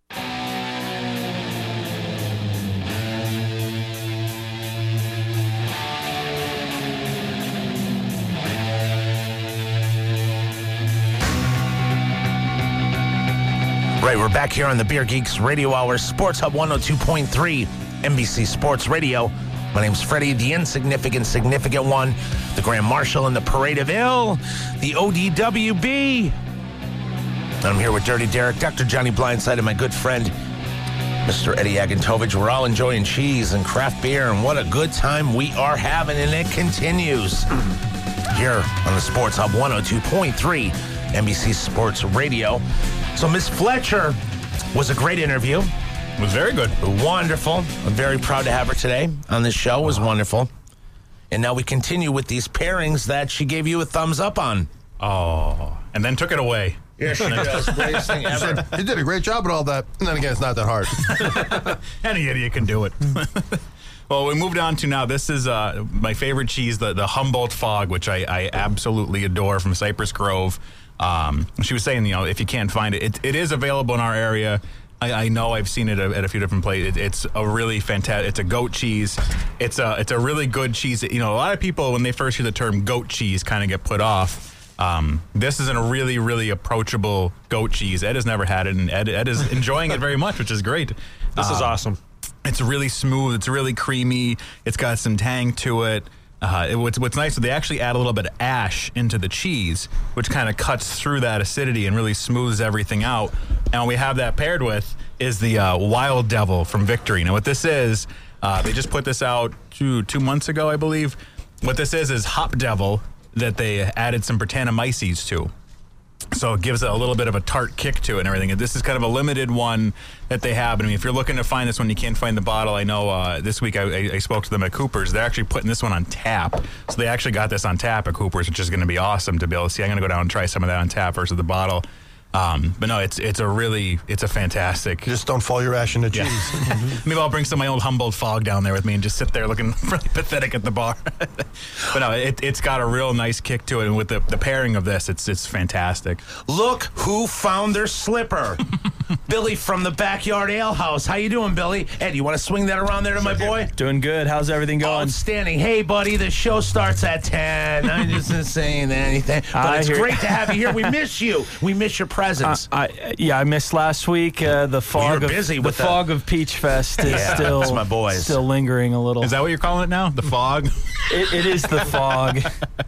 Right, we're back here on the Beer Geeks Radio Hour, Sports Hub 102.3, NBC Sports Radio. My name's Freddie, the insignificant, significant one, the Grand Marshal in the Parade of Ill, the ODWB. And I'm here with Dirty Derek, Dr. Johnny Blindside, and my good friend, Mr. Eddie Agantovich. We're all enjoying cheese and craft beer, and what a good time we are having, and it continues here on the Sports Hub 102.3, NBC Sports Radio. So, Miss Fletcher was a great interview. It was very good. Wonderful. I'm very proud to have her today on this show. It was wonderful. And now we continue with these pairings that she gave you a thumbs up on. Oh, and then took it away. Yeah, she does. Greatest thing [LAUGHS] ever. said, he did a great job at all that. And then again, it's not that hard. [LAUGHS] Any idiot can do it. [LAUGHS] well, we moved on to now. This is uh, my favorite cheese, the, the Humboldt Fog, which I, I absolutely adore from Cypress Grove. Um, she was saying, you know, if you can't find it, it, it is available in our area. I, I know I've seen it at a few different places. It, it's a really fantastic. It's a goat cheese. It's a it's a really good cheese. You know, a lot of people when they first hear the term goat cheese, kind of get put off. Um, this is a really really approachable goat cheese. Ed has never had it, and Ed, Ed is [LAUGHS] enjoying it very much, which is great. This is Um, awesome. it's really smooth. It's really creamy. It's got some tang to it. Uh, it what's, what's nice is they actually add a little bit of ash into the cheese, which kind of cuts through that acidity and really smooths everything out. And we have that paired with is the uh, Wild Devil from Victory. Now, what this is, uh, they just put this out two two months ago, I believe. What this is is Hop Devil that they added some Brettanomyces to. So it gives it a little bit of a tart kick to it and everything. This is kind of a limited one that they have. I mean, if you're looking to find this one, you can't find the bottle. I know uh, this week I, I, spoke to them at Cooper's. They're actually putting this one on tap. So they actually got this on tap at Cooper's, which is going to be awesome to be able to see. I'm going to go down and try some of that on tap versus the bottle. Um, but no, it's it's a really it's a fantastic. Just don't fall your ash in the Yeah. cheese. [LAUGHS] Maybe I'll bring some of my old Humboldt fog down there with me and just sit there looking [LAUGHS] really pathetic at the bar. [LAUGHS] but no, it, it's got a real nice kick to it, and with the, the pairing of this, it's it's fantastic. Look who found their slipper. [LAUGHS] Billy from the backyard ale house. How you doing, Billy? Ed, you want to swing that around there to my boy? Doing good. How's everything going? Outstanding. Hey, buddy, the show starts at 10. I'm just not saying anything. [LAUGHS] But I it's hear- great to [LAUGHS] have you here. We miss you. We miss your presence. I, I, yeah, I missed last week. Uh, the fog were of busy the with that. fog of Peach Fest is Yeah, still that's my boys. still lingering a little. Is that what you're calling it now? The fog? It, it is the fog,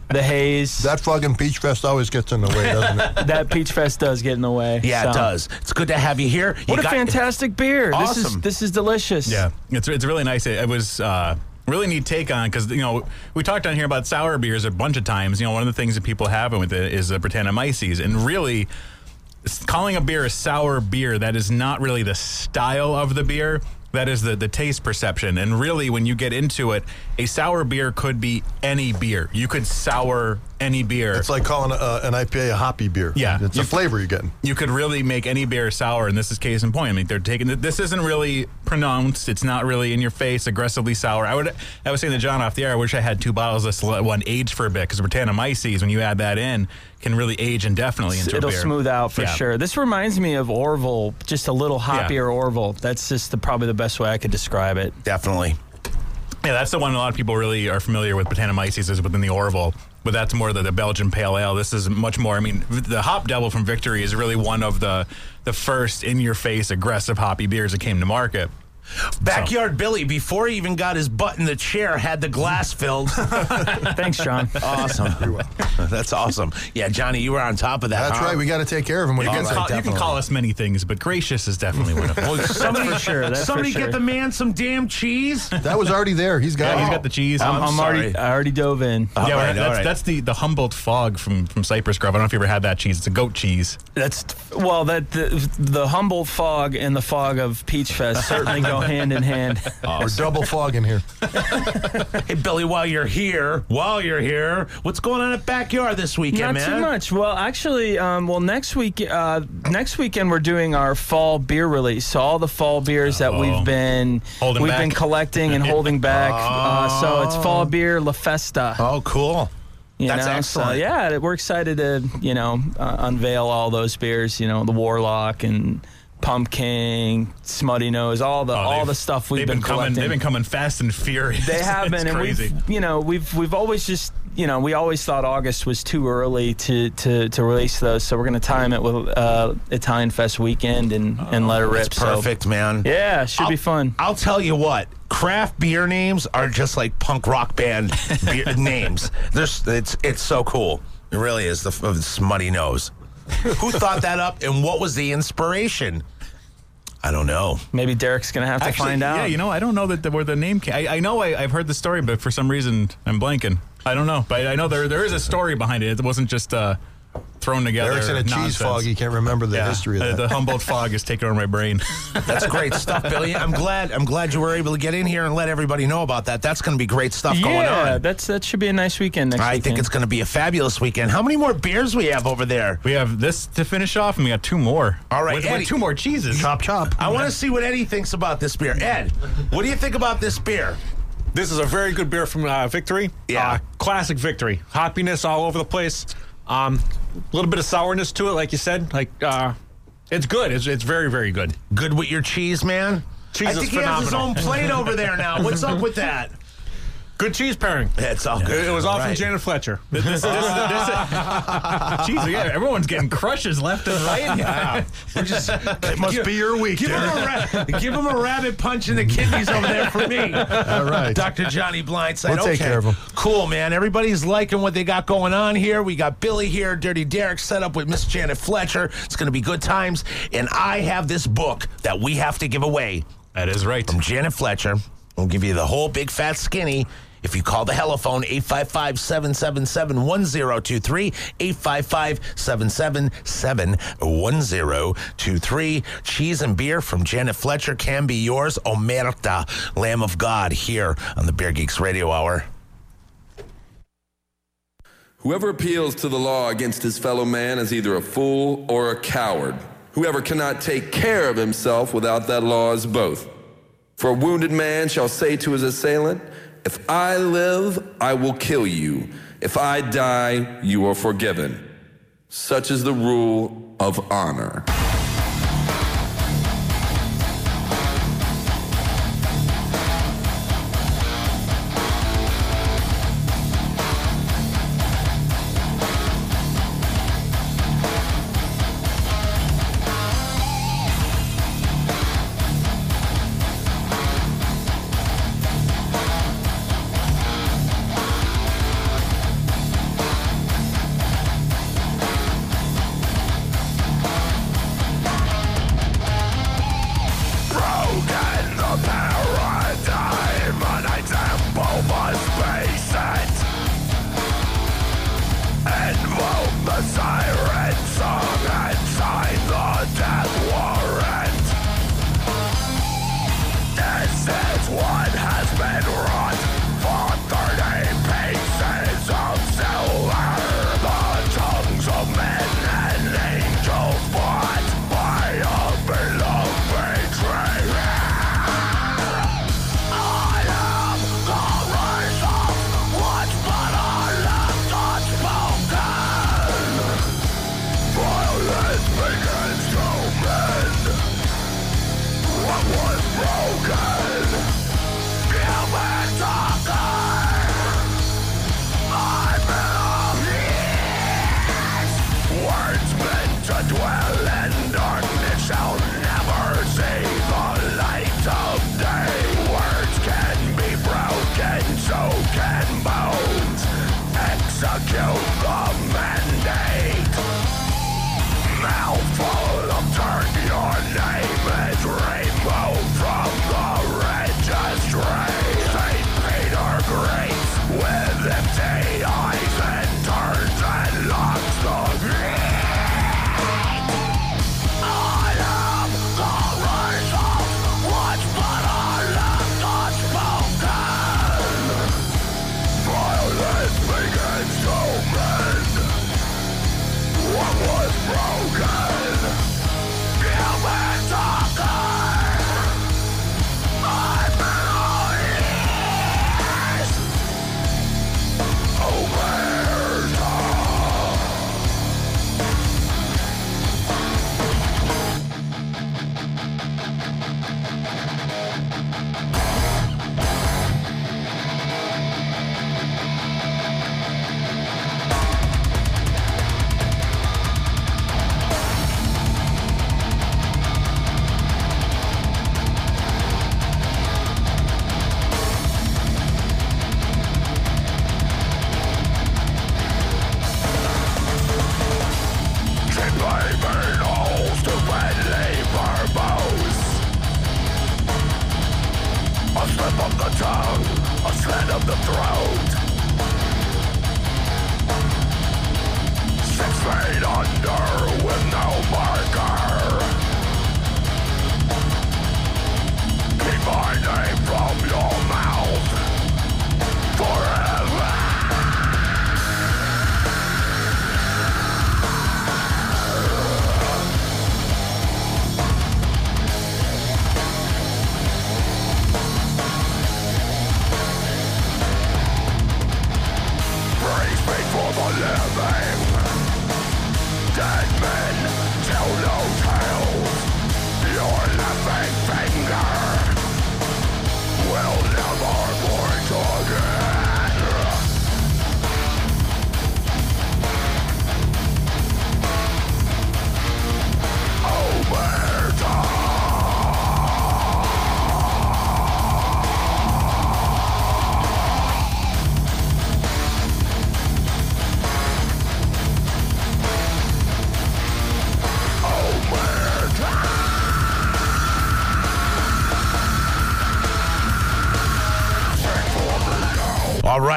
the haze. that fucking Peach Fest always gets in the way, doesn't it? [LAUGHS] that Peach Fest does get in the way. yeah, so. it does. It's good to have you here. You What a fantastic beer! This is Awesome. this is delicious. Yeah, it's it's really nice. It, it was uh, really neat take on because you know we talked on here about sour beers a bunch of times. You know, one of the things that people have with it is the Brettanomyces, and really calling a beer a sour beer that is not really the style of the beer. That is the, the taste perception. And really, when you get into it, a sour beer could be any beer. You could sour any beer. It's like calling a, an IPA a hoppy beer. Yeah. It's a flavor you're getting. you could really make any beer sour, and this is case in point. I mean, they're taking this isn't really pronounced. It's not really in your face, aggressively sour. I would. I was saying to John off the air. I wish I had two bottles of this one age for a bit because Brettanomyces, when you add that in, can really age indefinitely into It'll a beer. smooth out for Yeah. sure. This reminds me of Orval, just a little Yeah. hoppier Orval. That's just the, probably the best way I could describe it. Definitely. Yeah, that's the one a lot of people really are familiar with. Brettanomyces is within the Orval, but that's more the, the Belgian Pale Ale. This is much more. I mean, the Hop Devil from Victory is really one of the the first in your face aggressive hoppy beers that came to market. [LAUGHS] Backyard Billy, before he even got his butt in the chair, had the glass filled. [LAUGHS] Thanks, John. awesome. [LAUGHS] That's awesome. Yeah, Johnny, you were on top of that. That's huh? right. We got to take care of him. When You he can, gets call, you can call us many things, but gracious is definitely one of them. Well, somebody, for sure, that's for sure. get the man some damn cheese. That was already there. He's got Yeah, it. he's got the cheese. I'm, I'm I'm sorry. already I already dove in. yeah, All well, right, that's, all right. that's the, the Humboldt Fog from, from Cypress Grove. I don't know if you ever had that cheese. It's a goat cheese. That's well, that the, the Humboldt fog and the fog of Peach Fest certainly go go hand in hand. [LAUGHS] We're double fogging here. [LAUGHS] Hey, Billy, while you're here, while you're here, what's going on at Backyard this weekend, Not man? too much. Well, actually, um, well next week, uh, next weekend we're doing our fall beer release. So all the fall beers that Oh. we've been Holding we've back. been collecting and [LAUGHS] holding back. Uh, so it's fall beer La Festa. Oh, cool. You That's know? excellent. So yeah, we're excited to you know uh, unveil all those beers. You know, the Warlock and Pumpkin, Smuttynose, all the all Oh, they've- the stuff we've they've been, been coming. collecting. They've been coming fast and furious. They have [LAUGHS] been, and crazy. we've you know we've we've always just you know we always thought August was too early to to, to release those, so we're gonna time it with uh, Italian Fest weekend and and let it rip. That's So- perfect, man. yeah, should be fun. I'll tell you what, craft beer names are just like punk rock band [LAUGHS] beer names. There's, it's it's so cool. It really is. The, the smutty nose. Who thought that up, and what was the inspiration? I don't know. Maybe Derek's gonna have to Actually, find out. Yeah, you know, I don't know that the, where the name came. I, I know I, I've heard the story, but for some reason I'm blanking. I don't know, but I know there there is a story behind it. It wasn't just uh, thrown together. Eric's in a cheese fog. He can't remember the Yeah, history of uh, that. The Humboldt fog is taking over my brain. [LAUGHS] That's great stuff, Billy. I'm glad. I'm glad you were able to get in here and let everybody know about that. That's going to be great stuff going yeah, on. that's that should be a nice weekend next I weekend. think it's going to be a fabulous weekend. How many more beers we have over there? We have this to finish off, and we got two more. All right, with, Eddie. with two more cheeses. Chop chop. I want to see what Eddie thinks about this beer. Ed, what do you think about this beer? This is a very good beer from uh, Victory. Yeah. Uh, classic Victory. Hoppiness all over the place. Um, a little bit of sourness to it, like you said. Like uh, it's good. It's, it's very very good. Good with your cheese, man. Cheese I is think he has his own plate over there now. What's up with that? [LAUGHS] Good cheese pairing. It's all good. It was all from Right. Janet Fletcher. [LAUGHS] This, this, this, Jeez, yeah, everyone's getting crushes left and right. [LAUGHS] Yeah. We're just, It must be your week, give him, Derek. a ra- give him a rabbit punch in the kidneys over there for me. All right. Dr. Johnny Blindside. We'll take okay. care of him. Cool, man. Everybody's liking what they got going on here. We got Billy here, Dirty Derek set up with Miss Janet Fletcher. It's going to be good times. And I have this book that we have to give away That is right. from Janet Fletcher. We'll give you the whole big fat skinny. If you call the telephone 855 777 1023, 855 777 1023. Cheese and beer from Janet Fletcher can be yours. Omerta, Lamb of God, here on the Beer Geeks Radio Hour. Whoever appeals to the law against his fellow man is either a fool or a coward. Whoever cannot take care of himself without that law is both. For a wounded man shall say to his assailant, If I live, I will kill you. If I die, you are forgiven. Such is the rule of honor.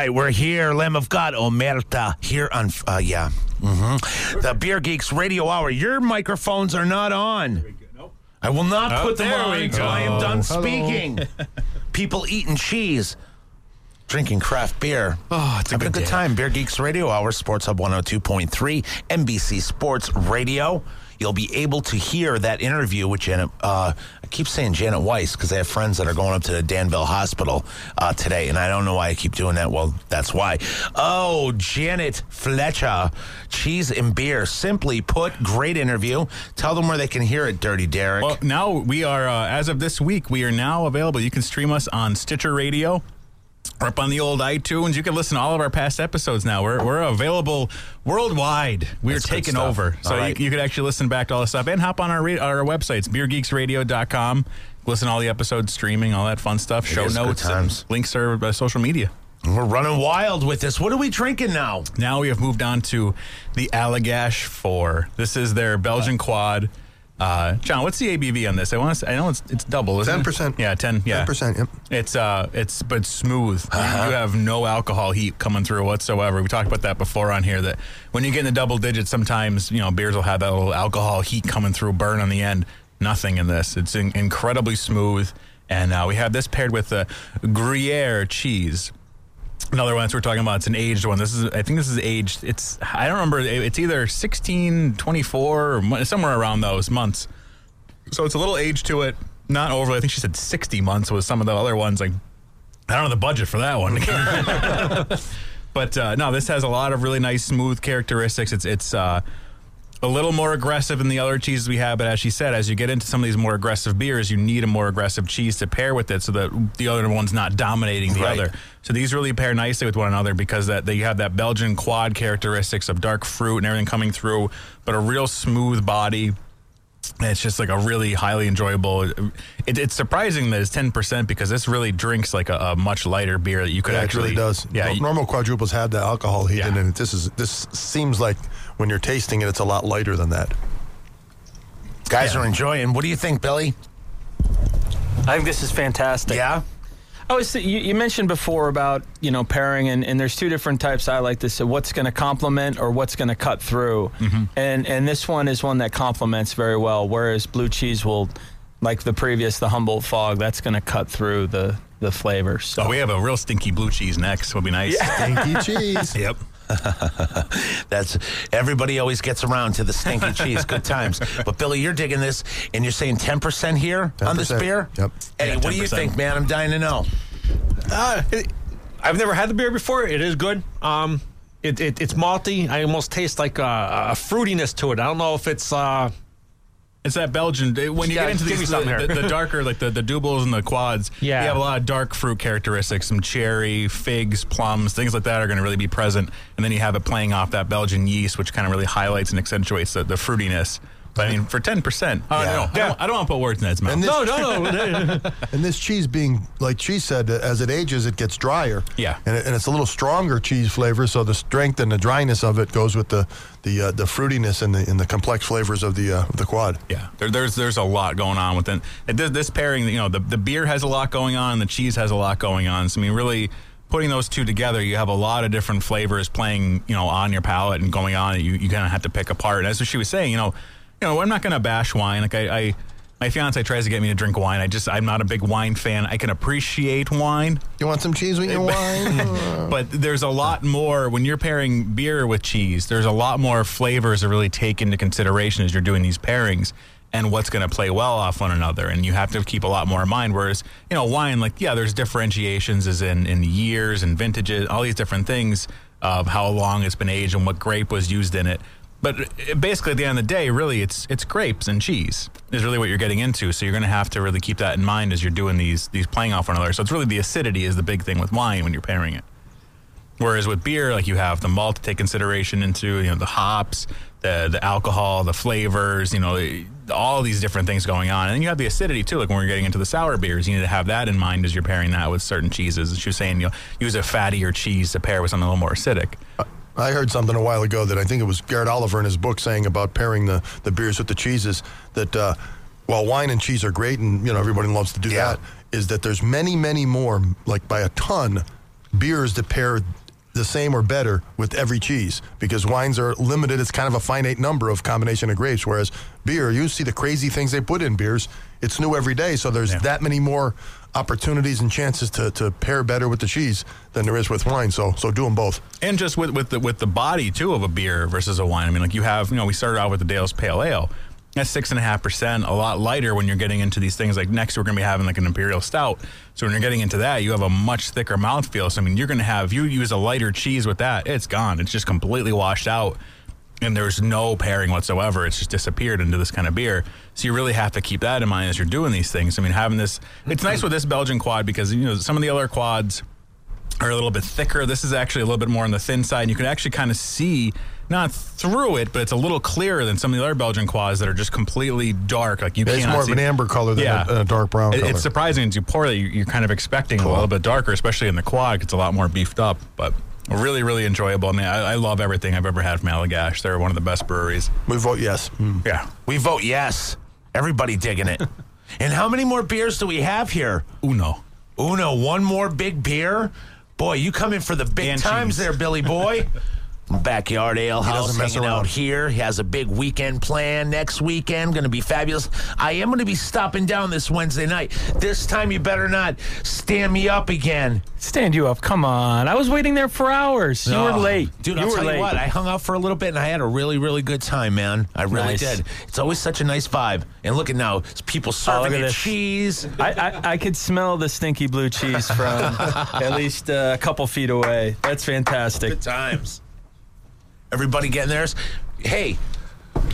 Right, we're here, Lamb of God, Omerta, here on, uh, yeah, hmm the Beer Geeks Radio Hour. Your microphones are not on. I will not Oh, put them on until I am done Hello. speaking. [LAUGHS] People eating cheese, drinking craft beer. Oh, it's a Having good a good time. Beer Geeks Radio Hour, Sports Hub 102.3, NBC Sports Radio. You'll be able to hear that interview with Janet. Uh, I keep saying Janet Weiss because I have friends that are going up to the Danville Hospital uh, today, and I don't know why I keep doing that. Well, that's why. Oh, Janet Fletcher, cheese and beer. Simply put, great interview. Tell them where they can hear it, Dirty Derek. Well, now we are, uh, as of this week, we are now available. You can stream us on Stitcher Radio. Or up on the old iTunes. You can listen to all of our past episodes now. We're, we're available worldwide. We're That's taking over. So All you, you could actually listen back to all this stuff and hop on our, ra- our websites, beergeeksradio.com. Listen to all the episodes, streaming, all that fun stuff, show notes, and links our uh, social media. We're running wild with this. What are we drinking now? Now we have moved on to the Allagash 4. This is their Belgian quad. Uh, John, what's the ABV on this? I want to. I know it's it's double, isn't 10%. Yeah, ten. Yeah, 10%, yep. It's uh, it's but smooth. You- Uh-huh. You have no alcohol heat coming through whatsoever. We talked about that before on here. That when you get in the double digits, sometimes you know beers will have that little alcohol heat coming through, burn on the end. Nothing in this. It's in, incredibly smooth, and uh, we have this paired with the Gruyere cheese. Another one that we're talking about. It's an aged one. This is, I think, this is aged. It's, I don't remember. It's either 16, 24, or somewhere around those months. So it's a little age to it. Not overly. I think she said 60 months was some of the other ones. Like, I don't know the budget for that one. [LAUGHS] but uh, no, this has a lot of really nice, smooth characteristics. It's it's uh, a little more aggressive than the other cheeses we have. But as she said, as you get into some of these more aggressive beers, you need a more aggressive cheese to pair with it, so that the other one's not dominating the Right. other. So these really pair nicely with one another because that they have that Belgian quad characteristics of dark fruit and everything coming through, but a real smooth body. And It's just like a really highly enjoyable. It, it's surprising that it's ten percent because this really drinks like a, a much lighter beer that you could Yeah, actually. it really does. Yeah, normal quadruples have the alcohol heat in it. This is this seems like when you're tasting it, it's a lot lighter than that. Guys are enjoying. What do you think, Billy? I think this is fantastic. Yeah. I was you, you mentioned before about you know pairing and, and there's two different types I like this. So what's going to complement or what's going to cut through, Mm-hmm. and and this one is one that complements very well. Whereas blue cheese will, like the previous, the Humboldt Fog, that's going to cut through the the flavors. So Oh, we have a real stinky blue cheese next. Will be nice. Stinky cheese. [LAUGHS] Yep. [LAUGHS] That's everybody always gets around to the stinky [LAUGHS] cheese. Good times. But Billy, you're digging this, and you're saying 10% here on this beer. Yep. Eddie, Yeah, what do you think, man? I'm dying to know. Uh, it, I've never had the beer before. It is good. Um, it, it it's malty. I almost taste like a, a fruitiness to it. I don't know if it's. Uh, It's that Belgian. When you Yeah, get into these, the, the, the darker, like the, the doubles and the quads, Yeah. you have a lot of dark fruit characteristics. Some cherry, figs, plums, things like that are going to really be present. And then you have it playing off that Belgian yeast, which kind of really highlights and accentuates the, the fruitiness. But I mean, for 10%, I don't Yeah. know. I don't, I don't want to put words in Ed's mouth. And this, no, no, no. [LAUGHS] and this cheese being, like she said, as it ages, it gets drier. Yeah. And, it, and it's a little stronger cheese flavor, so the strength and the dryness of it goes with the the uh, the fruitiness and the and the complex flavors of the uh, of the quad. Yeah, there, there's there's a lot going on with it. it this, this pairing, you know, the, the beer has a lot going on, the cheese has a lot going on. So I mean, really putting those two together, you have a lot of different flavors playing, you know, on your palate and going on. that You you kind of have to pick apart. And as she was saying, you know, you know, I'm not going to bash wine. Like I, I, my fiance tries to get me to drink wine. I just I'm not a big wine fan. I can appreciate wine. You want some cheese with your wine? [LAUGHS] Uh. but there's a lot more when you're pairing beer with cheese. There's a lot more flavors to really take into consideration as you're doing these pairings and what's going to play well off one another. And you have to keep a lot more in mind. Whereas you know wine, like yeah, there's differentiations as in in years and vintages, all these different things of how long it's been aged and what grape was used in it. But uh, basically, at the end of the day, really, it's it's grapes and cheese is really what you're getting into. So you're going to have to really keep that in mind as you're doing these these playing off one another. So it's really the acidity is the big thing with wine when you're pairing it. Whereas with beer, like you have the malt to take consideration into, you know, the hops, the the alcohol, the flavors, you know, all these different things going on, and then you have the acidity too. Like when we're getting into the sour beers, you need to have that in mind as you're pairing that with certain cheeses. She was saying, you know, use a fattier cheese to pair with something a little more acidic. I heard something a while ago that I think it was Garrett Oliver in his book saying about pairing the, the beers with the cheeses that uh, while wine and cheese are great and you know everybody loves to do that is that there's many many more like by a ton beers that pair the same or better with every cheese because wines are limited. It's kind of a finite number of combination of grapes, whereas beer, you see the crazy things they put in beers. It's new every day, so there's that many more opportunities and chances to, to pair better with the cheese than there is with wine. So so do them both. And just with with the with the body too of a beer versus a wine. I mean, like you have, you know, we started out with the Dale's Pale Ale. That's six and a half percent, a lot lighter when you're getting into these things. Like next, we're going to be having like an imperial stout. So when you're getting into that, you have a much thicker mouthfeel. So I mean, you're going to have you use a lighter cheese with that, it's gone. It's just completely washed out, and there's no pairing whatsoever. It's just disappeared into this kind of beer. So you really have to keep that in mind as you're doing these things. I mean, having this, it's nice with this Belgian quad because you know some of the other quads are a little bit thicker. This is actually a little bit more on the thin side. And you can actually kind of see not through it, but it's a little clearer than some of the other Belgian quads that are just completely dark. Like you Yeah, it's cannot more of an amber color than a- a dark brown It- color. It's surprising as you pour that you- you're kind of expecting a little bit darker, especially in the quad. It's a lot more beefed up, but really, really enjoyable. I mean, I, I love everything I've ever had from Allagash. They're one of the best breweries. We vote yes. Mm. Yeah. We vote yes. Everybody digging it. [LAUGHS] and how many more beers do we have here? Uno. Uno, one more big beer? Boy, you come in for the big And times cheese. there, Billy Boy. [LAUGHS] Backyard Ale He House hanging out here. He has a big weekend plan next weekend. Going to be fabulous. I am going to be stopping down this Wednesday night. This time, you better not stand me up again. Stand you up. Come on. I was waiting there for hours. You were Oh, late. Dude, you I'll tell late. you what, I hung out for a little bit and I had a really, really good time, man. I really Nice. did. It's always such a nice vibe. And look at now, it's people Oh, serving at cheese. I, I, I could smell the stinky blue cheese from [LAUGHS] at least uh, a couple feet away. That's fantastic. Good times. Everybody getting theirs. Hey,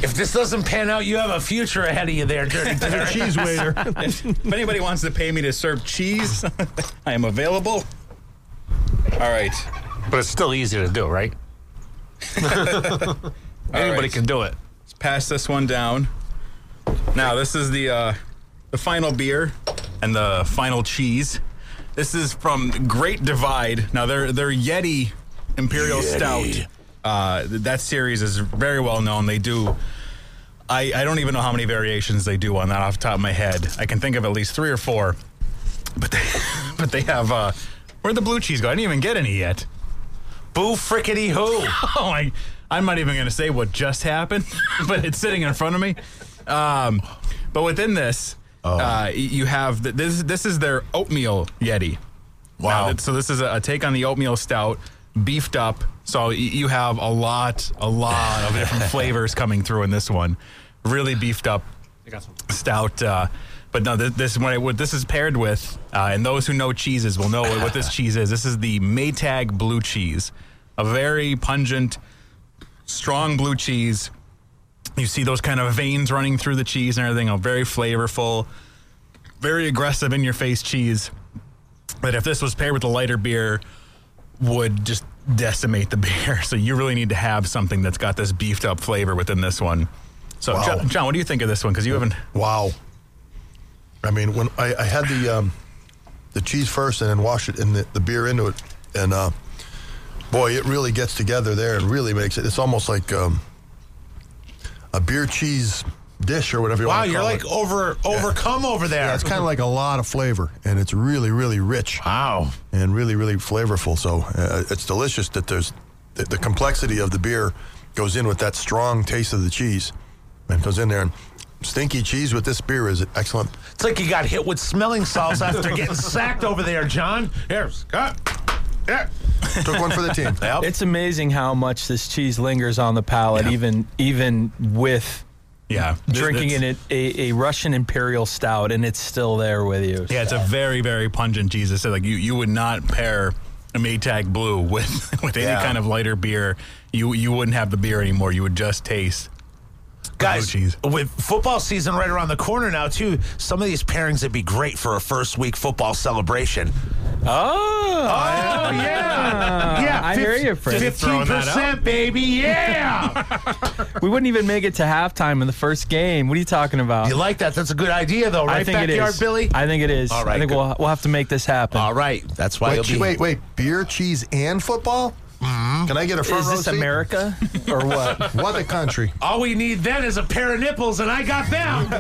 if this doesn't pan out, you have a future ahead of you there, Dirty [LAUGHS] Derek. cheese waiter. [LAUGHS] if anybody wants to pay me to serve cheese, [LAUGHS] I am available. All right. But it's still easy to do, right? Anybody right. can do it. Let's pass this one down. Now, this is the uh, the final beer and the final cheese. This is from Great Divide. Now, their their Yeti Imperial Stout. Uh, that series is very well known. They do. I, I don't even know how many variations they do on that off the top of my head. I can think of at least three or four. But they [LAUGHS] but they have uh, where'd the blue cheese go? I didn't even get any yet. Boo frickety who. [LAUGHS] Oh, I, I'm not even going to say what just happened, [LAUGHS] but it's sitting in front of me. Um, but within this, uh, you have th- this. This is their oatmeal Yeti. Wow! so this is a, a take on the oatmeal stout, beefed up. So you have a lot, a lot of different [LAUGHS] flavors coming through in this one. Really beefed up stout. Uh, but no, this, this what, it, what this is paired with, uh, and those who know cheeses will know what, what this [LAUGHS] cheese is. This is the Maytag blue cheese, a very pungent, strong blue cheese. You see those kind of veins running through the cheese and everything. A very flavorful, very aggressive in your face cheese. But if this was paired with a lighter beer, would just decimate the beer. [LAUGHS] So you really need to have something that's got this beefed up flavor within this one. So Wow. John, John, what do you think of this one? Because you haven't. Wow. I mean, when I, I had the um, the cheese first and then wash it in the, the beer into it, and uh, boy, it really gets together there and really makes it. It's almost like um, a beer cheese dish or whatever you Wow, want to call it. Wow, you're like it. over overcome over there. Yeah, it's kind of like a lot of flavor, and it's really, really rich. Wow. And really, really flavorful. So uh, it's delicious that there's the, the complexity of the beer goes in with that strong taste of the cheese, and goes in there. And stinky cheese with this beer is excellent. It's like you got hit with smelling salts after getting sacked over there, John. Here, Scott. Yeah. Took one for the team. It's amazing how much this cheese lingers on the palate, even even with Yeah, drinking in It's- a, a Russian Imperial Stout, and it's still there with you. Yeah, it's a very, very pungent Jesus. I said like you, you would not pair a Maytag Blue [LAUGHS] with with any Yeah. kind of lighter beer. You you wouldn't have the beer anymore. You would just taste Guys, oh, blue cheese. with football season right around the corner now, too, some of these pairings would be great for a first week football celebration. Oh, Oh, yeah. Yeah. I hear you, Fred. Fifteen percent, baby. Yeah. [LAUGHS] We wouldn't even make it to halftime in the first game. What are you talking about? you like that? That's a good idea, though, right? I think it Backyard is. Billy. I think it is. All right, I think good. we'll we'll have to make this happen. All right. That's why Wait, you'll be. wait, wait, beer, cheese, and football? Mhm. Can I get a front Is row this seat? America or what? [LAUGHS] What the country? All we need then is a pair of nipples, and I got them.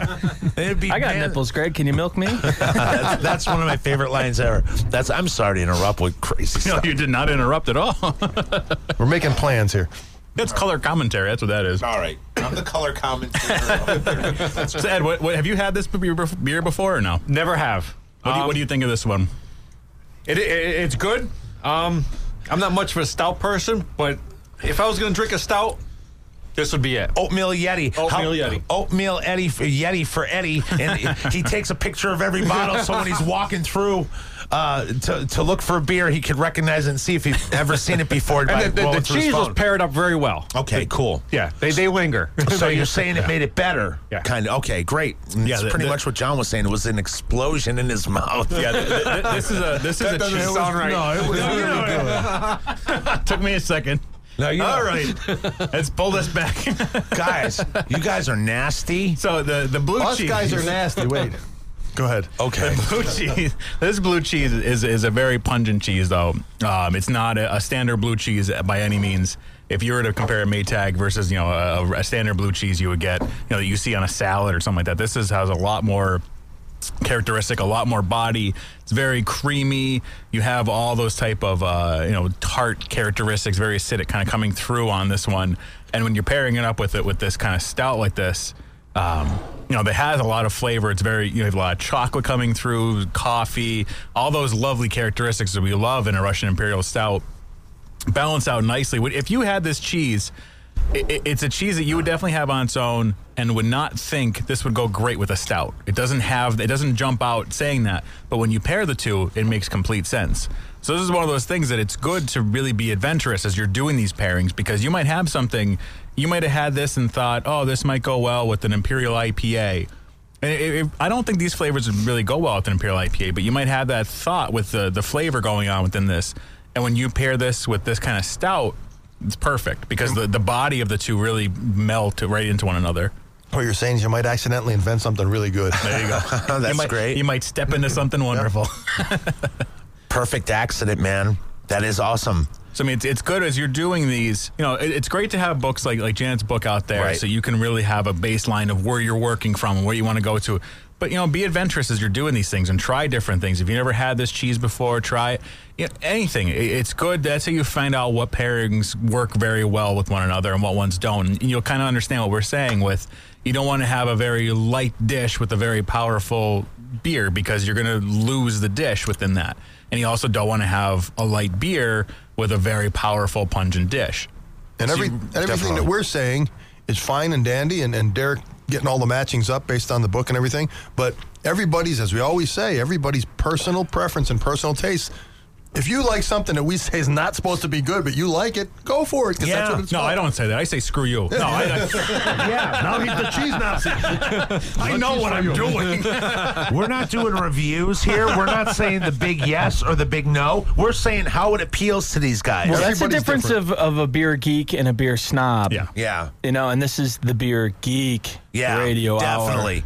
[LAUGHS] It'd be I got man- nipples, Greg. Can you milk me? [LAUGHS] that's, that's one of my favorite lines ever. That's I'm sorry to interrupt with crazy No, you did not interrupt at all. We're making plans here. That's color commentary. That's what that is. All right, I'm the color commentator. So Ed, what, what, have you had this beer before or no? Never have. What, do you, Um, what do you think of this one? It, it, it's good. Um, I'm not much of a stout person, but if I was going to drink a stout, this would be it. Oatmeal Yeti. Oatmeal Yeti. Oatmeal Eddie for Yeti for Eddie, and he [LAUGHS] takes a picture of every bottle, so when he's walking through uh, to to look for a beer, he could recognize it and see if he's ever seen it before. by And [LAUGHS] the, the, rolling the cheese was paired up very well. Okay, cool. Yeah, they, they linger. [LAUGHS] So you're saying it made it better? Yeah. Kind of. Okay, great. Yeah, That's the- pretty the- much what John was saying. It was an explosion in his [LAUGHS] mouth. Yeah, th- th- th- this is a this is a doesn't cheese. sound right. No, it was really good. Took me a second. No, you All know- right, let's pull this back. guys, you guys are nasty. So the the blue Us cheese. guys are nasty. Wait. Go ahead. Okay. [LAUGHS] blue cheese. This blue cheese is is a very pungent cheese, though. Um, it's not a, a standard blue cheese by any means. If you were to compare a Maytag versus you know a, a standard blue cheese you would get, you know that you see on a salad or something like that, this is has a lot more characteristic, a lot more body. It's very creamy. You have all those type of uh, you know tart characteristics, very acidic, kind of coming through on this one. And when you're pairing it up with it with this kind of stout like this, um, you know, that has a lot of flavor. It's very you have a lot of chocolate coming through, coffee, all those lovely characteristics that we love in a Russian Imperial Stout balance out nicely. If you had this cheese, it's a cheese that you would definitely have on its own and would not think this would go great with a stout. It doesn't have, it doesn't jump out saying that, but when you pair the two, it makes complete sense. So this is one of those things that it's good to really be adventurous as you're doing these pairings because you might have something, you might have had this and thought, oh, this might go well with an Imperial IPA. And it, it, I don't think these flavors would really go well with an Imperial IPA, but you might have that thought with the, the flavor going on within this. And when you pair this with this kind of stout, it's perfect because the, the body of the two really melt right into one another. What you're saying is you might accidentally invent something really good. There you go. [LAUGHS] That's you might, great. You might step into something wonderful. [LAUGHS] Perfect accident, man. That is awesome. So I mean, it's, it's good as you're doing these. You know, it, it's great to have books like like Janet's book out there, Right. so you can really have a baseline of where you're working from and where you want to go to. But you know, be adventurous as you're doing these things and try different things. If you never had this cheese before, try it. You know, anything. It- it's good. That's how you find out what pairings work very well with one another and what ones don't. And you'll kind of understand what we're saying with. You don't want to have a very light dish with a very powerful beer because you're going to lose the dish within that. And you also don't want to have a light beer with a very powerful pungent dish. And every and everything definitely. that we're saying is fine and dandy, and, and Derek getting all the matchings up based on the book and everything. But everybody's, as we always say, everybody's personal preference and personal taste. If you like something that we say is not supposed to be good, but you like it, go for it. 'cause that's what it's no, about. I don't say that. I say screw you. No, I, [LAUGHS] yeah, now he's the cheese Nazi. [LAUGHS] I know what I'm doing. [LAUGHS] We're not doing reviews here. We're not saying the big yes or the big no. We're saying how it appeals to these guys. Well, that's the difference of, of a beer geek and a beer snob. Yeah. Yeah. You know, and this is the beer geek Yeah, radio definitely.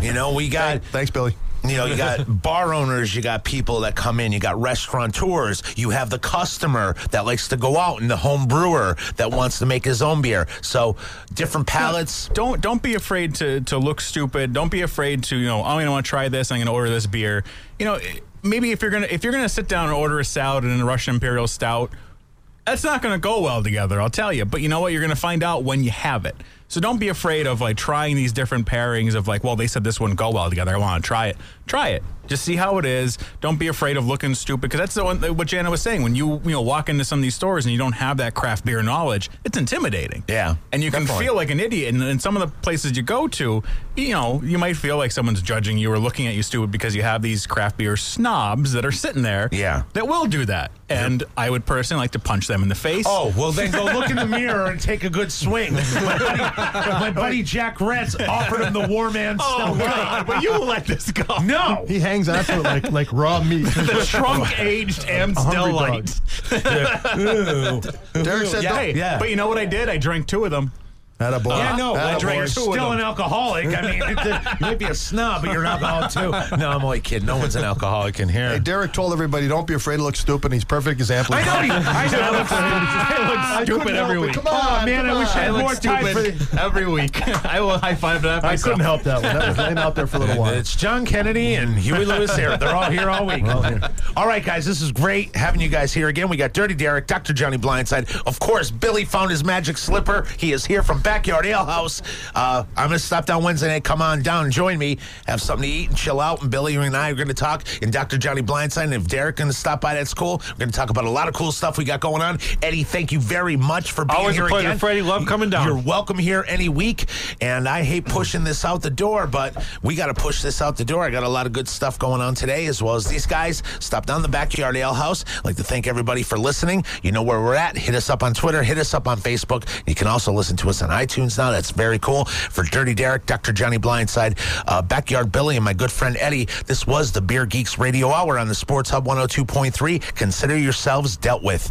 you know, we got thanks, Billy. You know, you got [LAUGHS] bar owners, you got people that come in, you got restaurateurs, you have the customer that likes to go out, and the home brewer that wants to make his own beer. So different palates. Don't don't be afraid to to look stupid. Don't be afraid to you know. I'm gonna want to try this. I'm gonna order this beer. You know, maybe if you're gonna if you're gonna sit down and order a salad and a Russian Imperial Stout, that's not gonna go well together. I'll tell you. But you know what? You're gonna find out when you have it. So don't be afraid of like trying these different pairings of like, well, they said this wouldn't go well together. I want to try it. Try it. Just see how it is. Don't be afraid of looking stupid because that's the one what Jana was saying. When you you know walk into some of these stores and you don't have that craft beer knowledge, it's intimidating. Yeah, and you can definitely. feel like an idiot. And in some of the places you go to, you know, you might feel like someone's judging you or looking at you stupid because you have these craft beer snobs that are sitting there. Yeah. that will do that. And I would personally like to punch them in the face. Oh, well, then go look in the mirror and take a good swing. [LAUGHS] My buddy, my buddy Jack Retz offered him the War Man Oh, God, but you let this go. No. He hangs on to it like like raw meat. [LAUGHS] the trunk aged Amstel Light. Derek said, yeah, don't- hey, but you know what I did? I drank two of them. That a boy. Yeah, no, boy. you're still an alcoholic. I mean, you might be a snob, but you're an alcoholic too. No, I'm only kidding. No one's an alcoholic in here. Hey, Derek told everybody, don't be afraid to look stupid. He's perfect example. I know. he- I know. [LAUGHS] I stupid couldn't every help it. week. Come on, oh, man, I wish I on. had I more look time for stupid [LAUGHS] every week. I will high five that. I couldn't help that one. That was laying out there for a little while. It's John Kennedy and Huey Lewis here. They're all here all week. All right, guys, this is great having you guys here again. We got Dirty Derek, Dr. Johnny Blindside. Of course, Billy found his magic slipper. He is here from Backyard Ale House. Uh, I'm going to stop down Wednesday night. Come on down and join me. Have something to eat and chill out. And Billy and I are going to talk. And Dr. Johnny Blindside. And if Derek going to stop by, that's cool. We're going to talk about a lot of cool stuff we got going on. Eddie, thank you very much for being Always a here pleasure, again. Freddie. Love coming down. You're welcome here any week. And I hate pushing this out the door, but we got to push this out the door. I got a lot of good stuff going on today, as well as these guys. Stop down the Backyard Ale House. I'd like to thank everybody for listening. You know where we're at. Hit us up on Twitter. Hit us up on Facebook. You can also listen to us on iTunes now. That's very cool. For Dirty Derek, Dr. Johnny Blindside, uh, Backyard Billy, and my good friend Eddie, this was the Beer Geeks Radio Hour on the Sports Hub 102.3. Consider yourselves dealt with.